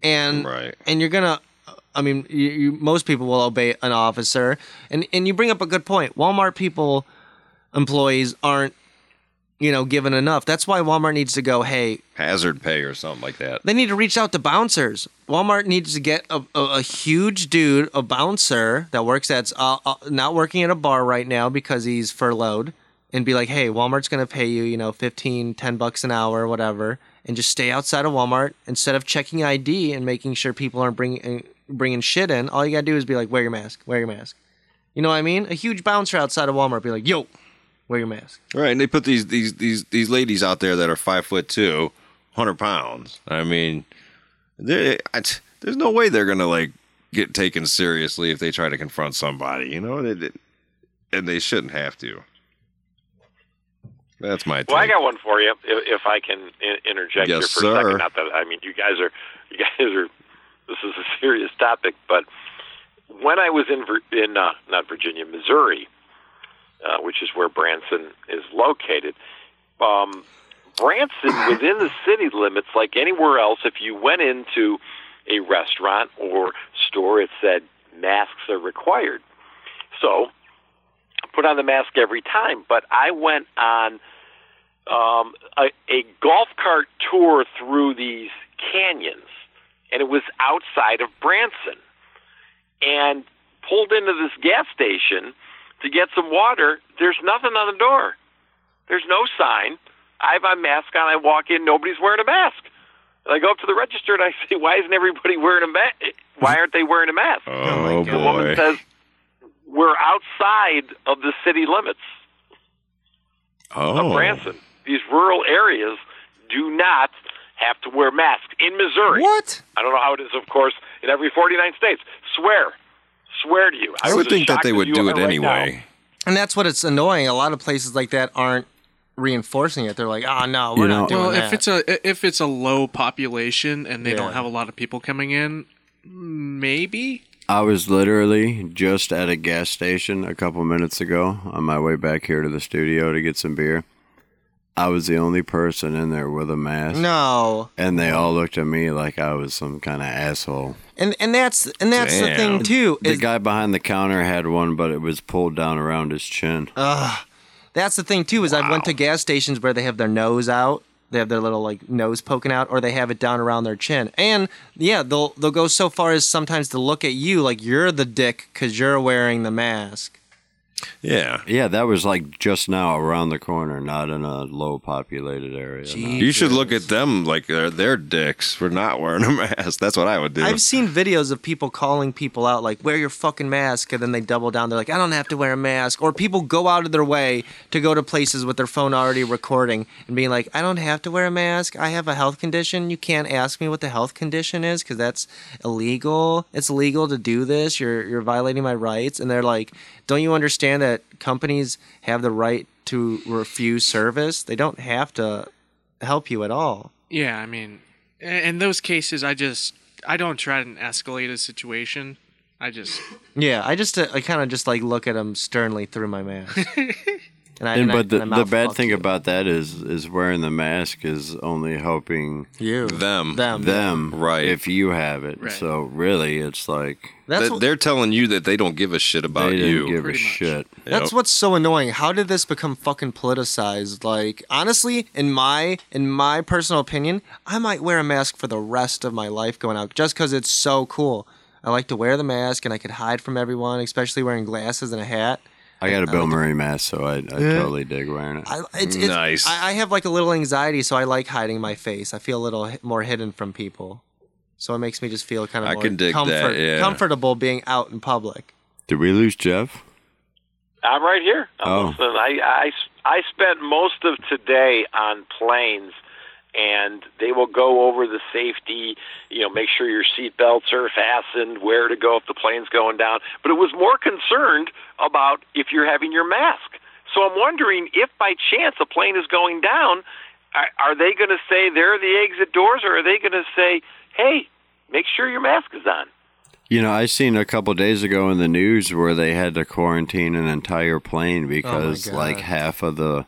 And Right. and you're gonna I mean, you, you, most people will obey an officer, and and you bring up a good point. Walmart people, employees aren't, you know, given enough. That's why Walmart needs to go. Hey, Hazard pay or something like that. they need to reach out to bouncers. Walmart needs to get a, a, a huge dude, a bouncer that works that's uh, uh, not working at a bar right now because he's furloughed, and be like, hey, Walmart's gonna pay you, you know, 15, 10 bucks an hour, or whatever, and just stay outside of Walmart instead of checking ID and making sure people aren't bringing bringing shit in. All you gotta do is be like, wear your mask, wear your mask. You know what I mean? A huge bouncer outside of Walmart be like, yo, wear your mask. Right, and they put these these these these ladies out there that are five foot two hundred pounds. I mean, they, I, there's no way they're gonna like get taken seriously if they try to confront somebody. You know, they, they- and they shouldn't have to. That's my. Well, I got one for you, if, if I can in- interject here Yes, for a sir. second. Not that I mean, you guys are, you guys are. This is a serious topic, but when I was in in uh, not Virginia, Missouri, uh, which is where Branson is located, um, Branson within the city limits, like anywhere else, if you went into a restaurant or store, it said masks are required. So put on the mask every time. But I went on um, a, a golf cart tour through these canyons, and it was outside of Branson. And pulled into this gas station to get some water. There's nothing on the door. There's no sign. I have my mask on. I walk in. Nobody's wearing a mask. And I go up to the register and I say, "Why isn't everybody wearing a mask? Why aren't they wearing a mask?" Oh, oh my the woman says, "We're outside of the city limits." oh, of Branson. These rural areas do not have to wear masks in Missouri. What? I don't know how it is, of course, in every 49 states. Swear. Swear to you. I was would think that they would do it right anyway. now. And that's what it's annoying. A lot of places like that aren't reinforcing it. They're like, oh no, we're You not know- doing Well, that. if it's a if it's a low population and they Yeah. don't have a lot of people coming in, maybe. I was literally just at a gas station a couple minutes ago on my way back here to the studio to get some beer. I was the only person in there with a mask. no, And they all looked at me like I was some kind of asshole. and and that's and that's the thing Damn. too. The guy behind the counter had one, but it was pulled down around his chin. that's the thing too. Is I went to gas stations where they have their nose out. They have their little like nose poking out, or they have it down around their chin. And yeah, they'll they'll go so far as sometimes to look at you like you're the dick because you're wearing the mask. Yeah, Yeah, that was like just now around the corner, not in a low populated area. no. you should look at them like they're, they're dicks for not wearing a mask. That's what I would do. I've seen videos of people calling people out like wear your fucking mask and then they double down they're like I don't have to wear a mask or people go out of their way to go to places with their phone already recording and being like I don't have to wear a mask I have a health condition you can't ask me what the health condition is cuz that's illegal it's illegal to do this you're you're violating my rights and they're like don't you understand that companies have the right to refuse service they don't have to help you at all Yeah, I mean, in those cases, I just I don't try and escalate a situation. I just Yeah, I just uh, I kind of just like look at them sternly through my mask. and I, And and I- but the, and the bad thing you. about that is is wearing the mask is only helping you them. them them Right. if you have it. Right. So really it's like That's They- what, they're telling you that they don't give a shit about they didn't you. give a much. shit. that's Yep. what's so annoying. How did this become fucking politicized? Like honestly, in my in my personal opinion, I might wear a mask for the rest of my life going out just because it's so cool. I like to wear the mask and I could hide from everyone, especially wearing glasses and a hat. I got a Bill Murray mask, so I, I totally dig wearing it. I, it's, it's, Nice. I, I have like a little anxiety, so I like hiding my face. I feel a little hi- more hidden from people, so it makes me just feel kind of I more can dig that, yeah. comfortable being out in public. Did we lose Jeff? I'm right here. I'm Oh. listening. I, I, I spent most of today on planes, and they will go over the safety, you know, make sure your seat belts are fastened, where to go if the plane's going down. But it was more concerned about if you're having your mask. So I'm wondering if by chance a plane is going down, are, are they going to say there are the exit doors, or are they going to say, hey, make sure your mask is on? You know, I seen a couple days ago in the news where they had to quarantine an entire plane oh because God. like half of the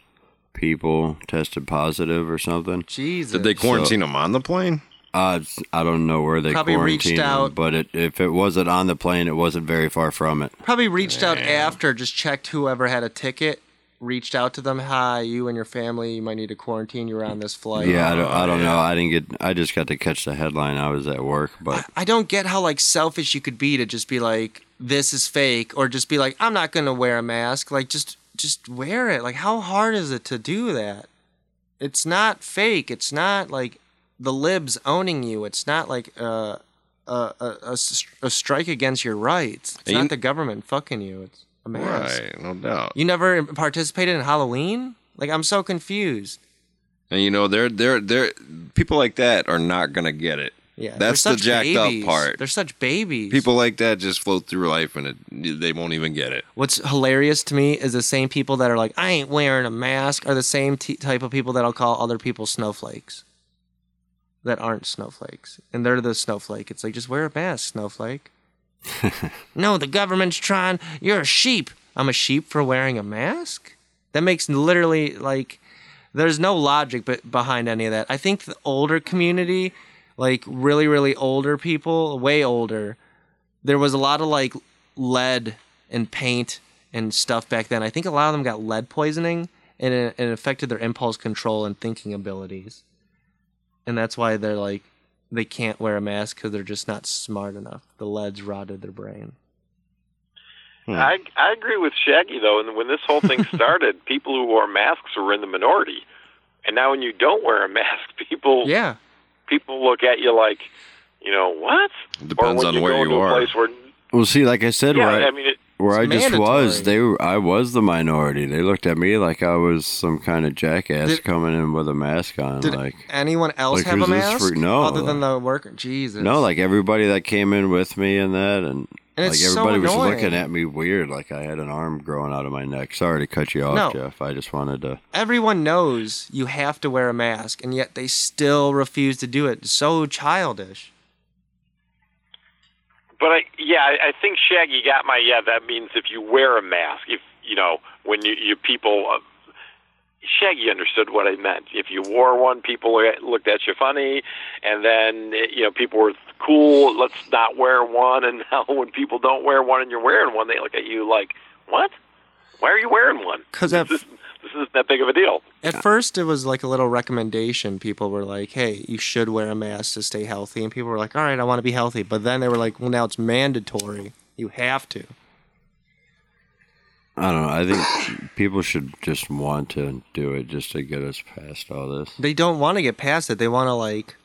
people tested positive or something. Jesus. Did they quarantine them on the plane? Uh, I don't know where they Probably reached quarantined them, out. but it, if it wasn't on the plane, it wasn't very far from it. Probably reached out after, just checked whoever had a ticket, reached out to them. Hi, you and your family, you might need to quarantine. You're on this flight. Yeah, I don't, I don't know. I didn't get. I just got to catch the headline. I was at work, but I don't get how like selfish you could be to just be like, this is fake, or just be like, I'm not gonna wear a mask. Like, just just wear it. Like, how hard is it to do that? It's not fake. It's not like the libs owning you. It's not like a a a, a, a, s- a strike against your rights. It's you- not the government fucking you. It's a mask. Right, no doubt. You never participated in Halloween? Like, I'm so confused. And you know, they're they're they're people like that are not gonna get it. Yeah, That's the jacked up part. They're such babies. People like that just float through life and it, they won't even get it. What's hilarious to me is the same people that are like, I ain't wearing a mask, are the same t- type of people that'll call other people snowflakes that aren't snowflakes. And they're the snowflake. It's like, just wear a mask, snowflake. no, the government's trying. You're a sheep. I'm a sheep for wearing a mask? That makes literally like, there's no logic but behind any of that. I think the older community, like really, really older people, way older, there was a lot of like lead and paint and stuff back then. I think a lot of them got lead poisoning and it, it affected their impulse control and thinking abilities. And that's why they're like, they can't wear a mask because they're just not smart enough. The lead's rotted their brain. Hmm. I I agree with Shaggy though, and when this whole thing started, people who wore masks were in the minority, and now when you don't wear a mask, people Yeah. People look at you like, you know, what? Depends or when on you where go you into are. a place where, Well, see, like I said, yeah, where I, I mean, it, where I just was, they were, I was the minority. They looked at me like I was some kind of jackass Did- coming in with a mask on. Did like anyone else like, have a who's this mask? no. Other than the worker? Jesus. no, like everybody that came in with me and that, and, And like it's so everybody was annoying. looking at me weird, like I had an arm growing out of my neck. Sorry to cut you off, No. Jeff. I just wanted to. Everyone knows you have to wear a mask, and yet they still refuse to do it. So childish. But I, yeah, I, I think Shaggy got my. Yeah, that means if you wear a mask, if you know when you, you people. Uh, Shaggy understood what I meant. If you wore one, people looked at you funny, and then you know people were cool. Let's not wear one. And now when people don't wear one and you're wearing one, they look at you like, "What? Why are you wearing one? 'Cause at- this, this isn't that big of a deal." At first, it was like a little recommendation. People were like, "Hey, you should wear a mask to stay healthy," and people were like, "All right, I want to be healthy." But then they were like, "Well, now it's mandatory. You have to." I don't know. I think people should just want to do it just to get us past all this. They don't want to get past it. They want to like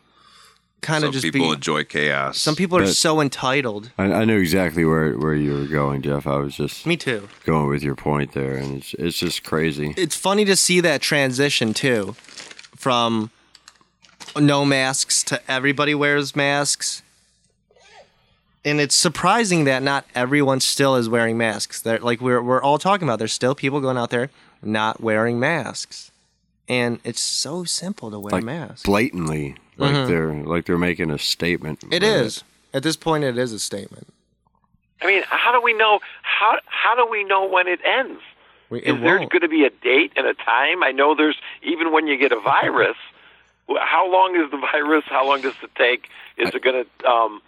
kind Some of just people be. enjoy chaos. Some people are But- so entitled. I, I knew exactly where where you were going, Jeff. I was just Me too. going with your point there, and it's it's just crazy. It's funny to see that transition too, from no masks to everybody wears masks. And it's surprising that not everyone still is wearing masks. They're, like we're we're all talking about, there's still people going out there not wearing masks, and it's so simple to wear Like a mask. blatantly, like they're like they're making a statement. Mm-hmm. It at this point. It is a statement. I mean, how do we know? How how do we know when it ends? We, it Is there going to be a date and a time? I know there's even when you get a virus. how long is the virus? How long does it take? Is it going to? Um,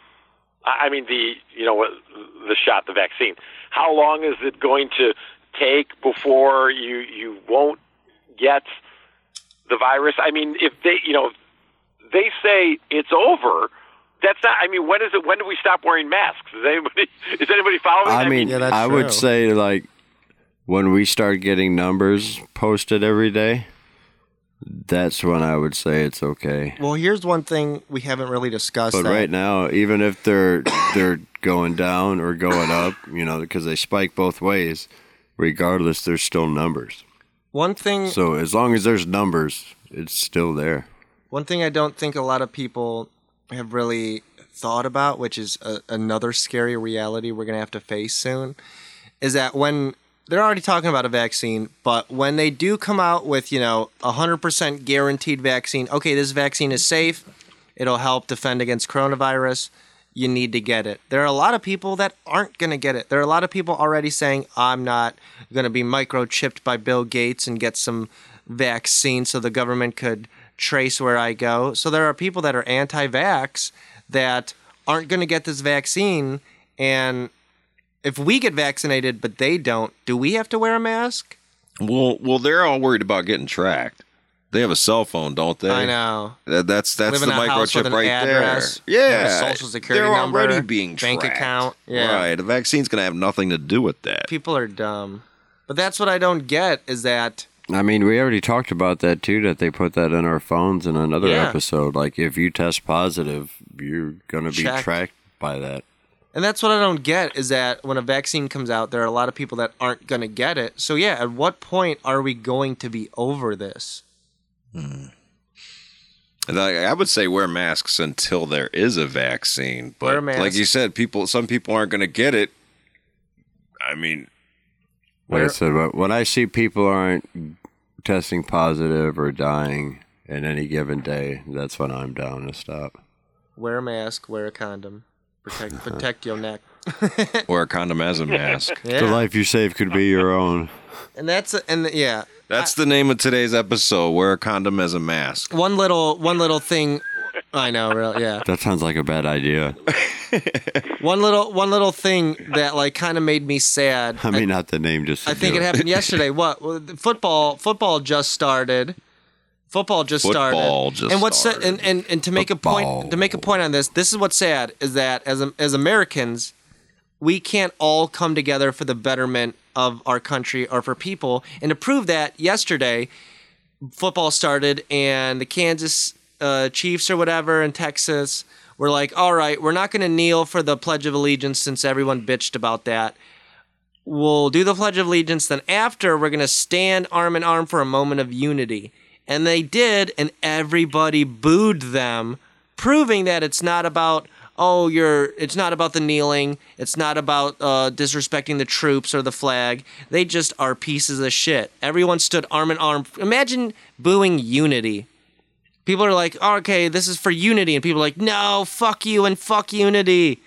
I I mean, the you know the shot, the vaccine. How long is it going to take before you you won't get the virus? I mean, if they you know they say it's over. That's not. I mean, when is it? When do we stop wearing masks? Is anybody is anybody following? I mean, Yeah, that's I true. would say like when we start getting numbers posted every day, that's when I would say it's okay. Well, here's one thing we haven't really discussed. But that- right now, even if they're they're going down or going up, you know, because they spike both ways, regardless, there's still numbers. one thing So as long as there's numbers, it's still there. One thing I don't think a lot of people have really thought about, which is a, another scary reality we're going to have to face soon, is that when they're already talking about a vaccine, but when they do come out with, you know, a 100% guaranteed vaccine, okay, this vaccine is safe, it'll help defend against coronavirus, you need to get it. There are a lot of people that aren't going to get it. There are a lot of people already saying, I'm not going to be microchipped by Bill Gates and get some vaccine so the government could trace where I go. So there are people that are anti vax that aren't going to get this vaccine. And if we get vaccinated but they don't, do we have to wear a mask? well, well, they're all worried about getting tracked. They have a cell phone, don't they? I know. That, that's that's Live the a house with microchip right address, there. Yeah, social security they're number, already being bank tracked. account, yeah. Right. The vaccine's going to have nothing to do with that. People are dumb. But that's what I don't get is that I mean, we already talked about that too. That they put that in our phones in another Yeah. episode. Like, if you test positive, you're gonna be Check. tracked by that. And that's what I don't get is that when a vaccine comes out, there are a lot of people that aren't going to get it. So, yeah, at what point are we going to be over this? Hmm. And I, I would say wear masks until there is a vaccine. But Wear a mask. like you said, people, some people aren't going to get it. I mean, Like I said, but when I see people aren't testing positive or dying in any given day, that's when I'm down to stop. Wear a mask. Wear a condom. Protect protect your neck. wear a condom as a mask. The life you save could be your own. And that's and yeah. That's the name of today's episode. Wear a condom as a mask. One little one little thing. I know, really. Yeah. That sounds like a bad idea. One little one little thing that like kind of made me sad. I mean, not the name, just. I think do it happened yesterday. What well, football? Football just started. Football just Football started. just and what's started. and, and and to make a point to make a point on this, this is what's sad is that as as Americans, we can't all come together for the betterment of our country or for people. And to prove that, yesterday, football started and the Kansas uh, Chiefs or whatever in Texas were like, "All right, we're not going to kneel for the Pledge of Allegiance since everyone bitched about that." we'll do the Pledge of Allegiance. Then after, we're going to stand arm in arm for a moment of unity. And they did, and everybody booed them, proving that it's not about oh you're it's not about the kneeling it's not about uh, disrespecting the troops or the flag they just are pieces of shit everyone stood arm in arm imagine booing unity people are like oh, okay this is for unity and people are like no fuck you and fuck unity.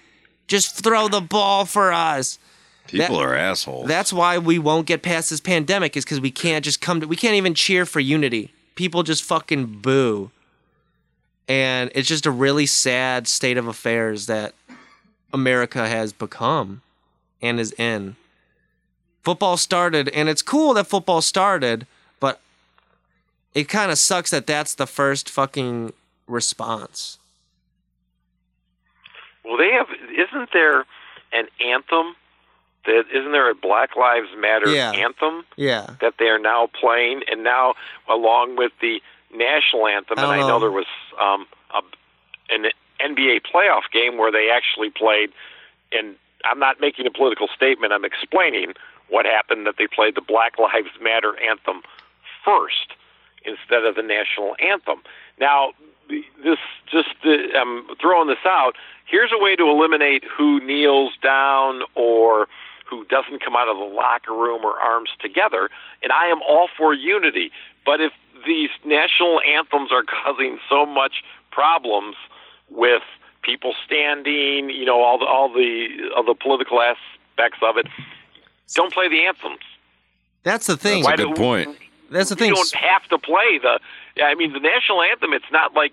Just throw the ball for us. People That- are assholes. that's why we won't get past this pandemic is because we can't just come to we can't even cheer for unity. People just fucking boo. And it's just a really sad state of affairs that america has become and is in. Football started and it's cool that football started it kind of sucks that that's the first fucking response Well, they have. Isn't there an anthem? That isn't there a Black Lives Matter Yeah. anthem yeah that they are now playing, and now along with the national anthem, and I know. know there was um, a, an NBA playoff game where they actually played. And I'm not making a political statement. I'm explaining what happened. That they played the Black Lives Matter anthem first instead of the national anthem. Now, this just uh, I'm throwing this out. Here's a way to eliminate who kneels down or who doesn't come out of the locker room or arms together. And I am all for unity. But if these national anthems are causing so much problems with people standing, you know, all the all the all the political aspects of it, don't play the anthems. that's the thing That's a good do- point. That's the thing. you don't have to play the. I mean, the national anthem. It's not like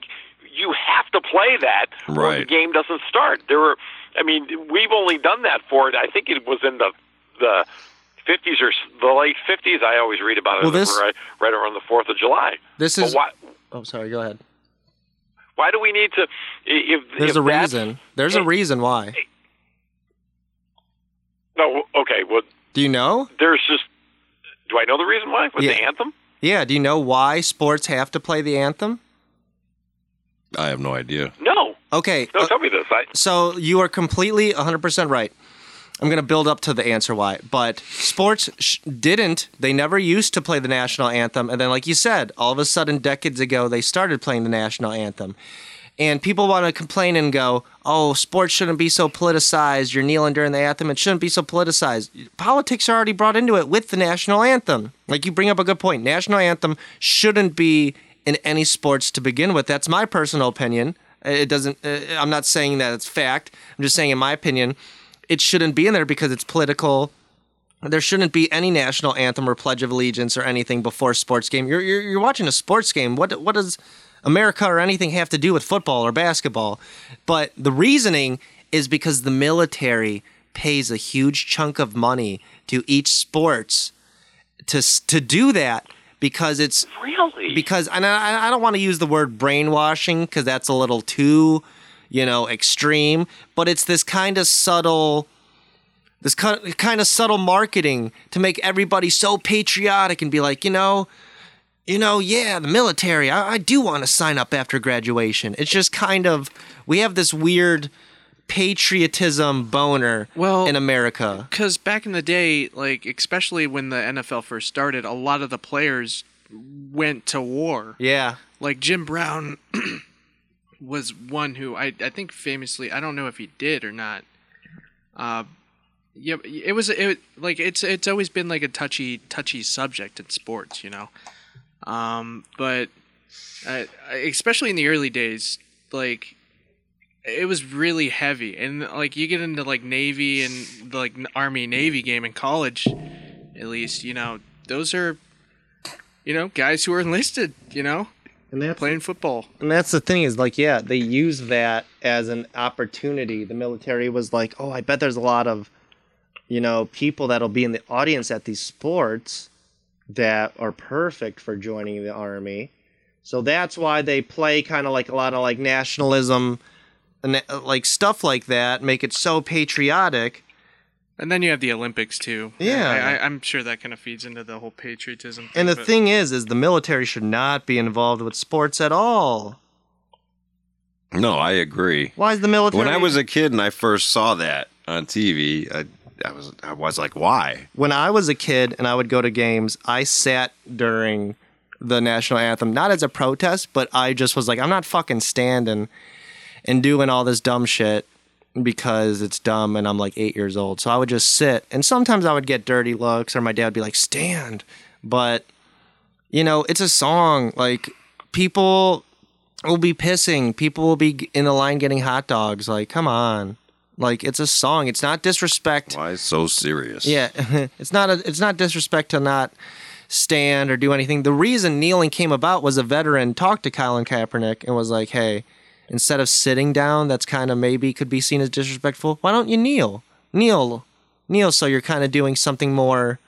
you have to play that or the game doesn't start. There were. I mean, we've only done that for it. I think it was in the the fifties or the late fifties. I always read about it Well, this- right, right around the Fourth of July. this But is why? oh sorry go ahead Why do we need to? If There's if a reason. There's a reason why. No. Okay. Well, Do you know? there's just. Do I know the reason why with the anthem? Yeah. Do you know why sports have to play the anthem? I have no idea. No. Okay. No. uh, tell me this. I, so you are completely 100% right. I'm going to build up to the answer why. But sports sh- didn't. They never used to play the national anthem. And then, like you said, all of a sudden, decades ago, they started playing the national anthem. And people want to complain and go, oh, sports shouldn't be so politicized. You're kneeling during the anthem. It shouldn't be so politicized. Politics are already brought into it with the national anthem. Like you bring up a good point. National anthem shouldn't be in any sports to begin with. That's my personal opinion. It doesn't, uh, I'm not saying that it's fact. I'm just saying, in my opinion, it shouldn't be in there because it's political. There shouldn't be any national anthem or pledge of allegiance or anything before a sports game. You're, you're, you're watching a sports game. What, what does America or anything have to do with football or basketball? But the reasoning is because the military pays a huge chunk of money to each sports to, to do that because it's really. because and I, I don't want to use the word brainwashing because that's a little too you know extreme but it's this kind of subtle this kind kind of subtle marketing to make everybody so patriotic and be like you know you know yeah the military i, I do want to sign up after graduation it's just kind of we have this weird patriotism boner Well- in america Because back in the day, like especially when the NFL first started, a lot of the players went to war. Yeah. Like Jim Brown was one who I I think famously I don't know if he did or not. Uh, yeah, it was it like it's it's always been like a touchy touchy subject in sports, you know. Um, but uh, especially in the early days, like it was really heavy, and like you get into like Navy and like Army Navy game in college, at least you know those are, you know, guys who are enlisted, you know, And that's playing football. And that's the thing is like, yeah, they use that as an opportunity. The military was like, oh, I bet there's a lot of, you know, people that'll be in the audience at these sports that are perfect for joining the army. So that's why they play kind of like a lot of like nationalism and uh, like stuff like that, make it so patriotic. And then you have the Olympics too. Yeah. I, I, I'm sure that kind of feeds into the whole patriotism. Thing, And the but- thing is, is the military should not be involved with sports at all. No, I agree. Why is the military? When I was a kid and I first saw that on TV, I, I was I was like, why? when I was a kid and I would go to games, I sat during the national anthem, not as a protest, but I just was like, I'm not fucking standing and doing all this dumb shit because it's dumb and I'm like eight years old. So I would just sit and sometimes I would get dirty looks or my dad would be like, stand. But, you know, it's a song. Like, people will be pissing, people will be in the line getting hot dogs. Like, come on. Like, it's a song. It's not disrespect. Why so serious? Yeah, it's not a, it's not disrespect to not stand or do anything. The reason kneeling came about was a veteran talked to Colin Kaepernick and was like, "Hey, instead of sitting down, that's kind of maybe could be seen as disrespectful. Why don't you kneel? Kneel, kneel, so you're kind of doing something more,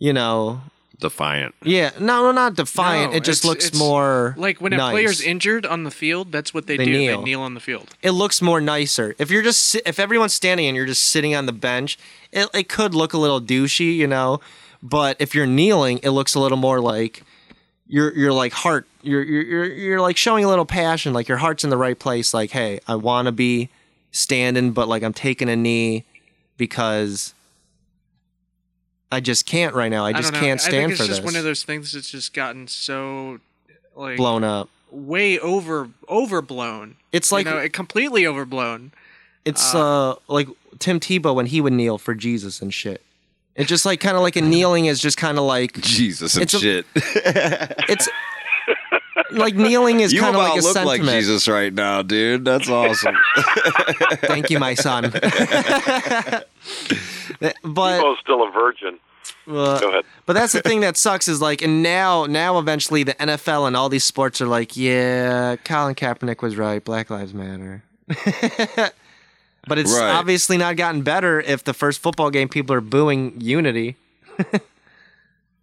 you know." Defiant. Yeah, no, no, not defiant. No, it just it's- looks it's more Like when a nice. player's injured on the field, that's what they, They do. kneel. They kneel on the field. it looks more nicer. If you're just si- if everyone's standing and you're just sitting on the bench, it it could look a little douchey, you know. But if you're kneeling, it looks a little more like you're you're like heart you're you're you're, you're like showing a little passion, like your heart's in the right place. Like, hey, I want to be standing, but like I'm taking a knee because I just can't right now. I just don't know. can't I think stand it's for just this. one of those things that's just gotten so like blown up. way over overblown. It's like you know, it completely overblown. It's uh like Tim Tebow when he would kneel for Jesus and shit. It's just like kind of like a kneeling is just kind of like Jesus and It's a- shit. it's like kneeling is kind of about like a look sentiment. like Jesus right now, dude. That's awesome. Thank you, my son. but Tebow's still a virgin. uh, Go ahead. but that's the thing that sucks is like and now now eventually the NFL and all these sports are like yeah Colin Kaepernick was right Black Lives Matter. but it's Right. obviously not gotten better if the first football game people are booing unity.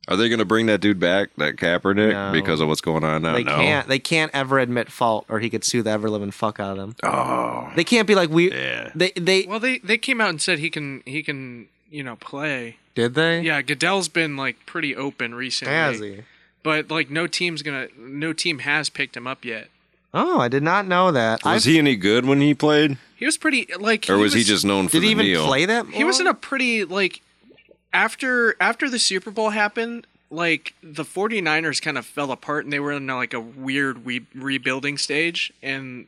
Are they going to bring that dude back, that Kaepernick, No. because of what's going on now? They no. can't. They can't ever admit fault, or he could sue the ever living fuck out of them. Oh, They can't be like we. yeah. They they Well, they they came out and said he can he can you know play. did they? Yeah, Goodell's been like pretty open recently. Has he? But like no team's gonna no team has picked him up yet. Oh, I did not know that. Was I, he any good when he played, He was pretty like. or was he just known for did the he even kneel? play that? He was in a pretty like after after the Super Bowl happened, like the 49ers kind of fell apart and they were in like a weird re- rebuilding stage. And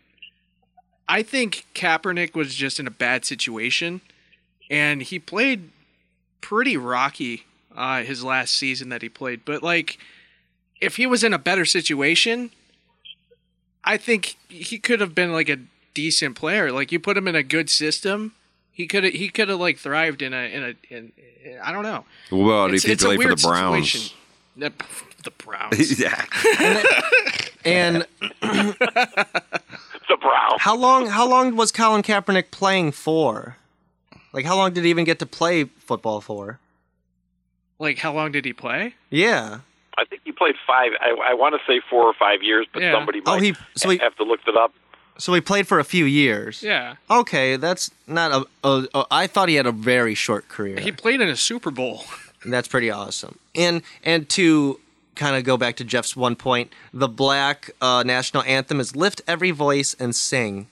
I think Kaepernick was just in a bad situation. And he played pretty rocky uh his last season that he played, but like if he was in a better situation, I think he could have been like a decent player. Like you put him in a good system, he could have he could have like thrived in a in a in, I don't know. Well, It's, if he it's a played for weird the Browns? situation. The, the Browns. yeah. And The Browns. how long? How long was Colin Kaepernick playing for? Like, how long did he even get to play football for? Like how long did he play? Yeah. I think he played five. I, I want to say four or five years, but Yeah. somebody Oh, might he- so he- have to look it up. So he played for a few years. Yeah. Okay, that's not a. a, a I thought he had a very short career. He played in a Super Bowl. That's pretty awesome. And and to kind of go back to Jeff's one point, the black uh, national anthem is "Lift Every Voice and Sing."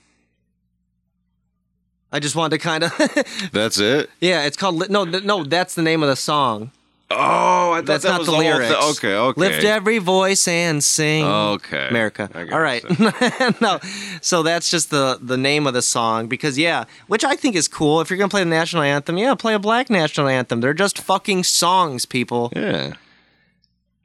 I just wanted to kind of That's it. yeah, it's called no no that's the name of the song. Oh, I thought That's that not was the whole thi- lyrics. okay, okay. Lift every voice and sing. Okay. America. All right, get All what right. no. So that's just the the name of the song because yeah, which I think is cool. If you're gonna play the national anthem, yeah, play a black national anthem. They're just fucking songs, people. Yeah.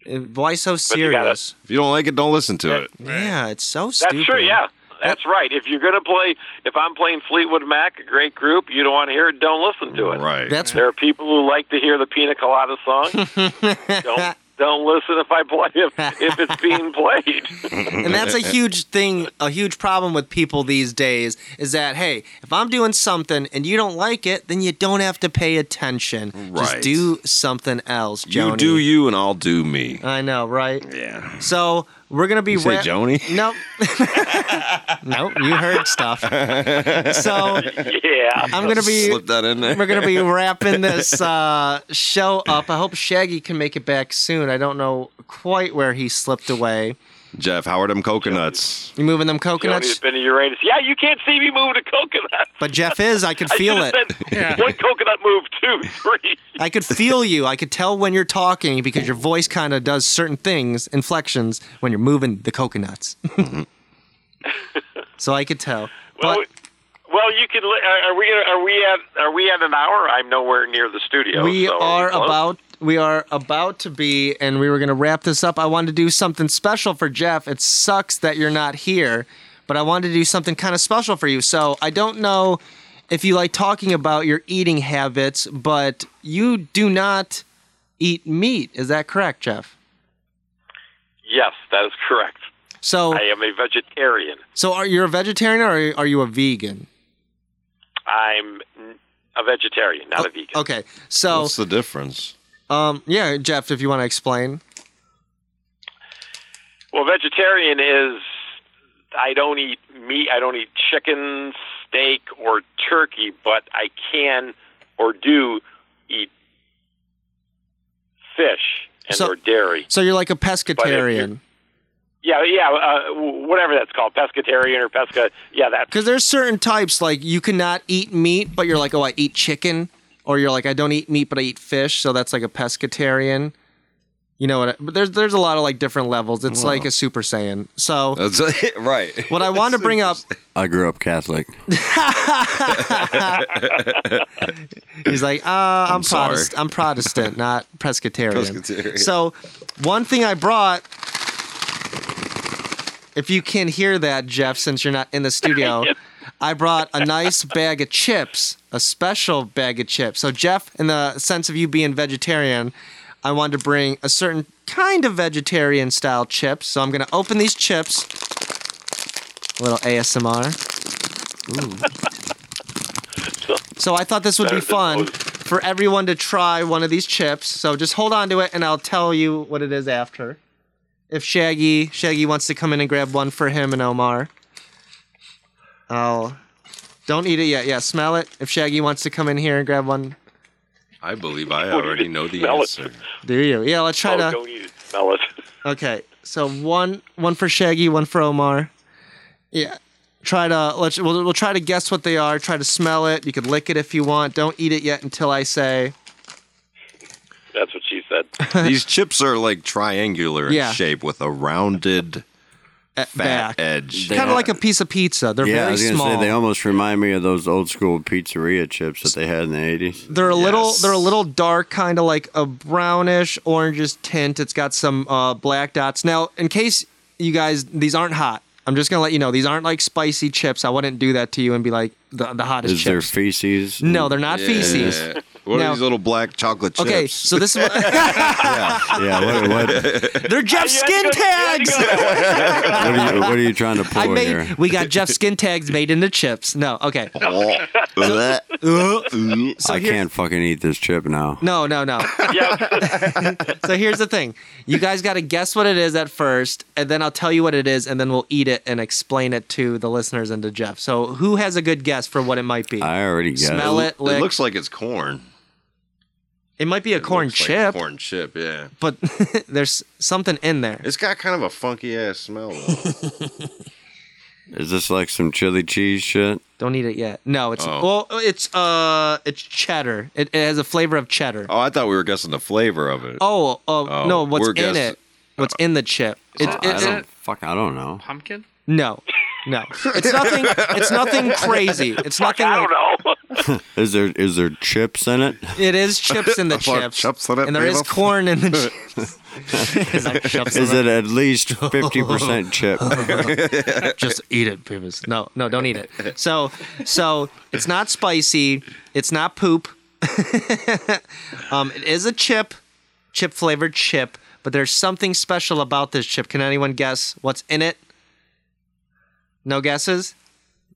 Uh, Why so you gotta- serious? If you don't like it, don't listen to it. Yeah, it's so serious. That's true. Yeah, that's right. If you're going to play, if I'm playing Fleetwood Mac, a great group, you don't want to hear it. Don't listen to it. Right. That's There are people who like to hear the Pina Colada song. don't don't listen if I play if, if it's being played. and that's a huge thing, a huge problem with people these days is that hey, if I'm doing something and you don't like it, then you don't have to pay attention. Just do something else, Joni. you do you, and I'll do me. I know, right? Yeah. So we're gonna be You say ra- Joni? Nope. nope. You heard stuff. So yeah. I'm gonna be. Slip that in there. We're gonna be wrapping this uh, show up. I hope Shaggy can make it back soon. I don't know quite where he slipped away. Jeff, how are them coconnuts? You moving them Johnny's coconuts? been to Uranus. Yeah, you can't see me moving a coconut. But Jeff is. I could I feel should've it. said One coconut move, two, three. I could feel you. I could tell when you're talking because your voice kind of does certain things, inflections, when you're moving the coconuts. so I could tell. Well, But well, you can. li- Are are we? Are we at? Are we at an hour? I'm nowhere near the studio. we so are close? about we are about to be and we were going to wrap this up. I wanted to do something special for Jeff. It sucks that you're not here, but I wanted to do something kind of special for you. So, I don't know if you like talking about your eating habits, but you do not eat meat. Is that correct, Jeff? Yes, that is correct. So, I am a vegetarian. so are you a vegetarian or are you, are you a vegan? I'm a vegetarian, not a vegan. Okay. So, What's the difference? Um yeah, Jeff, if you want to explain. Well, vegetarian is I don't eat meat. I don't eat chicken, steak, or turkey, but I can or do eat fish and So- or dairy. So you're like a pescatarian. Yeah, yeah, uh, whatever that's called, pescatarian or pesca. Yeah, that's Because there's certain types like you cannot eat meat, but you're like, oh, I eat chicken, or you're like, I don't eat meat, but I eat fish, so that's like a pescatarian. You know what? I, but there's there's a lot of like different levels. It's like a Super Saiyan. So That's right. what I want to bring up, I grew up Catholic. he's like, uh, I'm, sorry. Protestant. I'm Protestant, not Presbyterian. Presbyterian. So one thing I brought, if you can hear that, Jeff, since you're not in the studio. I brought a nice bag of chips, a special bag of chips. So, Jeff, in the sense of you being vegetarian, I wanted to bring a certain kind of vegetarian style chips. So, I'm going to open these chips. A little ASMR. Ooh. So, I thought this would be fun for everyone to try one of these chips. So, just hold on to it and I'll tell you what it is after. If Shaggy Shaggy wants to come in and grab one for him and Omar. I'll don't eat it yet. Yeah, smell it. If Shaggy wants to come in here and grab one, I believe I What do you already know the smell it? answer. do you? Yeah, let's try oh, to. don't eat it. Smell it. Okay, so one one for Shaggy, one for Omar. Yeah, try to let's we'll, we'll try to guess what they are. Try to smell it. You could lick it if you want. Don't eat it yet until I say. That's what she said. These chips are like triangular in Yeah. shape with a rounded At fat back. edge. They Kind of are- like a piece of pizza. They're yeah, I very was gonna small. say they almost remind me of those old school pizzeria chips that they had in the eighties. They're a little Yes. they're a little dark, kind of like a brownish orangish tint. It's got some uh, black dots. Now, in case you guys these aren't hot, I'm just gonna let you know these aren't like spicy chips. I wouldn't do that to you and be like the, the hottest Is there chips. feces? no, they're not Yeah. feces. What Now- are these little black chocolate chips? Okay, so this is what Yeah. What, what, they're Jeff You had to skin go- you had to tags. go what, are you, what are you trying to pull I made here? we got Jeff skin tags made into chips. No, okay. I So here- can't fucking eat this chip now. No, no, no. So here's the thing. You guys got to guess what it is at first, and then I'll tell you what it is, and then we'll eat it and explain it to the listeners and to Jeff. So who has a good guess for what it might be? I already got Smell it. it, lick. It looks like it's corn. It might be a It corn looks like chip, corn chip, yeah. but there's something in there. It's got kind of a funky ass smell. Though. Is this like some chili cheese shit? Don't eat it yet. No, it's Oh. well, it's uh, it's cheddar. It, it has a flavor of cheddar. Oh, I thought we were guessing the flavor of it. Oh, oh, Oh, no, what's we're in guessing- it? What's in the chip? It, I it's don't fuck. I don't know. Pumpkin? no, no. It's nothing. It's nothing crazy. It's Fuck, nothing. I like- don't know. Is there is there chips in it? It is chips in the chips, chips in it, and there is corn in the chips. Is that chips in Is it at least fifty percent chip? just eat it, Beavis. No, no, don't eat it. So, so it's not spicy. It's not poop. um, it is a chip, chip flavored chip. But there's something special about this chip. Can anyone guess what's in it? No guesses.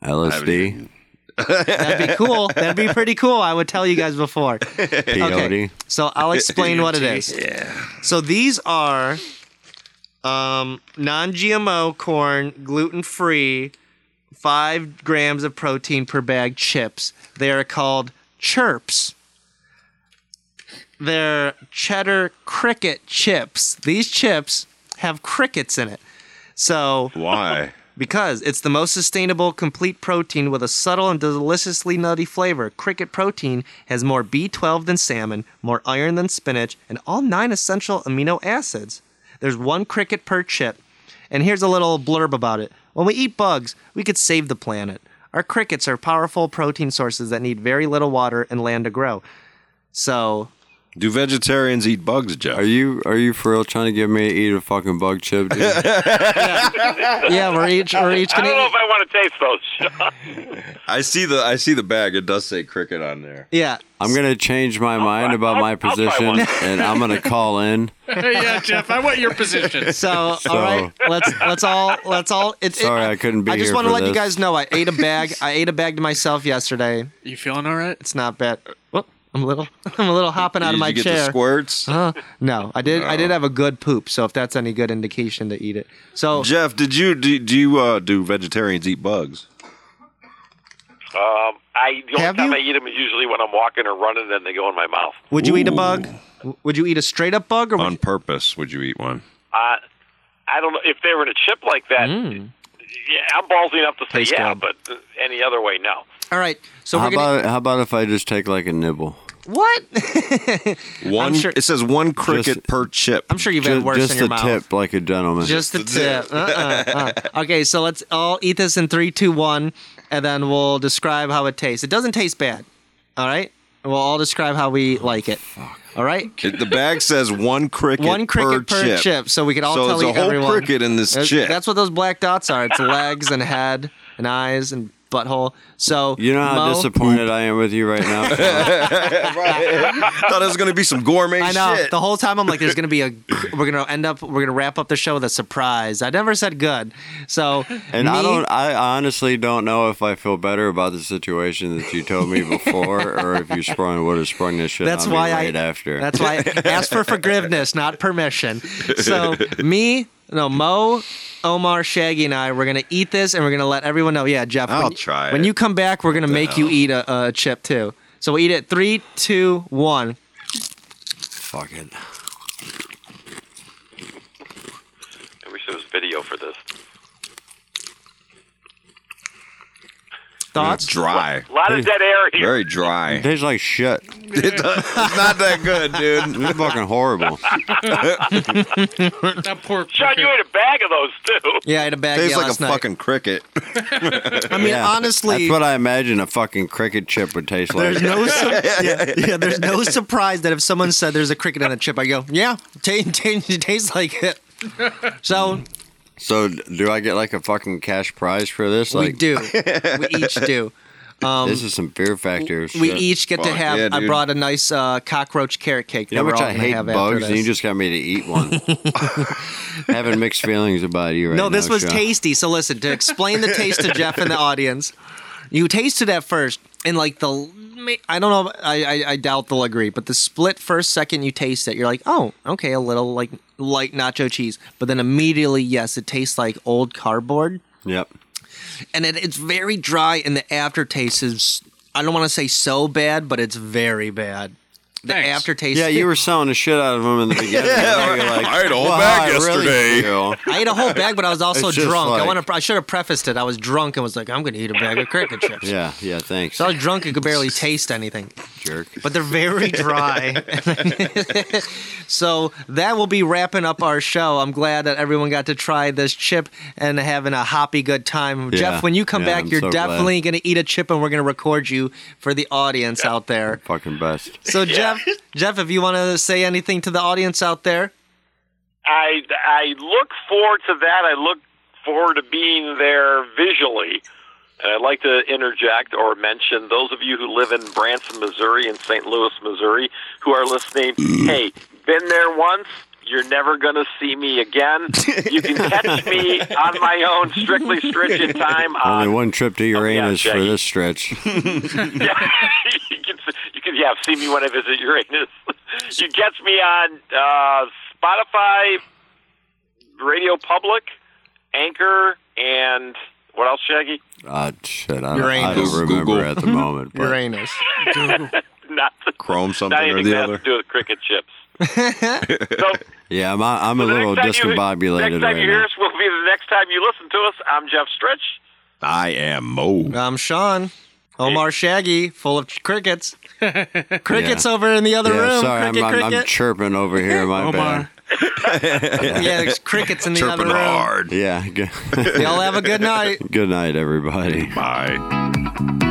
LSD, That'd be cool. That'd be pretty cool. I would tell you guys before. peyote. So I'll explain what it is. Yeah. So these are um, non-GMO corn, gluten-free, five grams of protein per bag chips. They are called chirps. They're cheddar cricket chips. These chips have crickets in it. So Why? Because it's the most sustainable, complete protein with a subtle and deliciously nutty flavor. Cricket protein has more B12 than salmon, more iron than spinach, and all nine essential amino acids. There's one cricket per chip. And here's a little blurb about it. When we eat bugs, we could save the planet. Our crickets are powerful protein sources that need very little water and land to grow. So, Do vegetarians eat bugs, Jeff? Are you are you for real trying to get me to eat a fucking bug chip? Dude? yeah, we're each we're each I gonna don't know eat. if I want to taste those. I see the I see the bag. It does say cricket on there. Yeah. I'm gonna change my mind about my I'll- I'll try position, and I'm gonna call in. yeah, Jeff, I want your position. So, all right, let's let's all let's all. It, it- Sorry, I couldn't be here. I just want to for let you guys know I ate a bag. I ate a bag to myself yesterday. You feeling all right? It's not bad. Well, I'm a little I'm a little hopping out of my you get chair. the squirts? Uh, no, I did. I did have a good poop. So if that's any good indication to eat it. So Jeff, did you do, do you uh, do vegetarians eat bugs? Um, I the only Have time you? I eat them is usually when I'm walking or running, and they go in my mouth. would you eat a bug? Would you eat a straight up bug or would On you- purpose, would you eat one? Uh, I don't know if they were in a chip like that. Mm. Yeah, I'm ballsy enough to say Tastes yeah, good. but uh, any other way, no. All right. So How we're gonna about how about if I just take like a nibble? what? One. sure- It says one cricket Just- per chip. I'm sure you've had Just, worse just in your mouth. a mouth. tip, like a gentleman. Just the tip. Uh-uh, uh. Okay, so let's all eat this in three, two, one, and then we'll describe how it tastes. It doesn't taste bad. All right. We'll all describe how we like it. All right. It- the bag says one cricket. One cricket per, chip. chip. so we can all So tell there's a whole everyone. cricket in this That's- chip. That's what those black dots are. It's legs and head and eyes and butthole. So you know how Mo, disappointed I am with you right now. Thought it was going to be some gourmet I know. shit. The whole time I'm like, there's gonna be a. We're gonna end up. We're gonna wrap up the show with a surprise. I never said good. So And I don't. I honestly don't know if I feel better about the situation that you told me before, or if you sprung would have sprung this shit That's on why me I- right after. That's why I asked for forgiveness, not permission. So me, no Mo, Omar, Shaggy, and I, we're gonna eat this, and we're gonna let everyone know. Yeah, Jeff. I'll when, try When it. you come back, we're gonna make you eat a, a chip too. So we'll eat it. Three, two, one. Fuck it. I wish there was video for this. Thoughts? dry. A lot of dead air here. Very It dry. tastes like shit. It it's not that good, dude. It's fucking horrible. That poor Sean, you ate a bag of those too. Yeah, I had a bag of those. Tastes yeah, like a night. fucking cricket. I mean, Yeah, honestly, that's what I imagine a fucking cricket chip would taste like. There's no, su- yeah, yeah, there's no surprise that if someone said there's a cricket on a chip, I go, yeah, t- t- it tastes like it. So So, do I get like a fucking cash prize for this? we Like, do, we each do. this is some Fear Factor We shit. each get to have. yeah, I dude. brought a nice uh, cockroach carrot cake. You know that how much I hate bugs, and you just got me to eat one. Having mixed feelings about you right now. No, this was Sean. tasty. So listen, to explain the taste to Jeff and the audience, you tasted at first, and like the, I don't know, I, I I doubt they'll agree, but the split first second you taste it, you're like, oh, okay, a little like light nacho cheese, but then immediately, yes, it tastes like old cardboard, Yep. and it, it's very dry, and the aftertaste is, I don't want to say so bad, but it's very bad. The Thanks. aftertaste. Yeah, you were selling the shit out of them in the beginning. Now you're like, I ate a whole "Well, bag I yesterday." feel." I ate a whole bag, but I was also It's just drunk. I like- want to. I should have prefaced it. I was drunk and was like, "I'm going to eat a bag of cricket chips." Yeah, yeah, thanks, So I was drunk and could barely taste anything. jerk. but they're very dry. so that will be wrapping up our show. I'm glad that everyone got to try this chip and having a hoppy good time. Yeah. Jeff, when you come Yeah, back, I'm you're so glad. definitely going to eat a chip and we're going to record you for the audience out there. Fucking best. So Jeff, Jeff, if you want to say anything to the audience out there, I I look forward to that. I look forward to being there visually. And I'd like to interject or mention those of you who live in Branson, Missouri, and St. Louis, Missouri, who are listening. Mm. Hey, been there once. You're never going to see me again. You can catch me on my own, strictly stretch in time. Only one trip to Uranus for Shaggy. this stretch. yeah, you can you can yeah see me when I visit Uranus. you catch me on uh, Spotify, Radio Public, Anchor, and what else, Shaggy? Ah, shit, I don't, I don't remember Google. at the moment. But Uranus. Not Chrome something not or the other. to do with cricket chips. So yeah, I'm, I'm a little next time you- discombobulated Next time right you hear now. us will be the next time you listen to us. I'm Jeff Stritch. I am Mo. I'm Sean. Omar Shaggy, full of ch- crickets. crickets over in the other Yeah, room. sorry, I'm, cricket, I'm, I'm chirping over here. In my Omar. bad. yeah, there's crickets in the Chirping other room. hard. Yeah, Y'all have a good night. good night, everybody. Bye.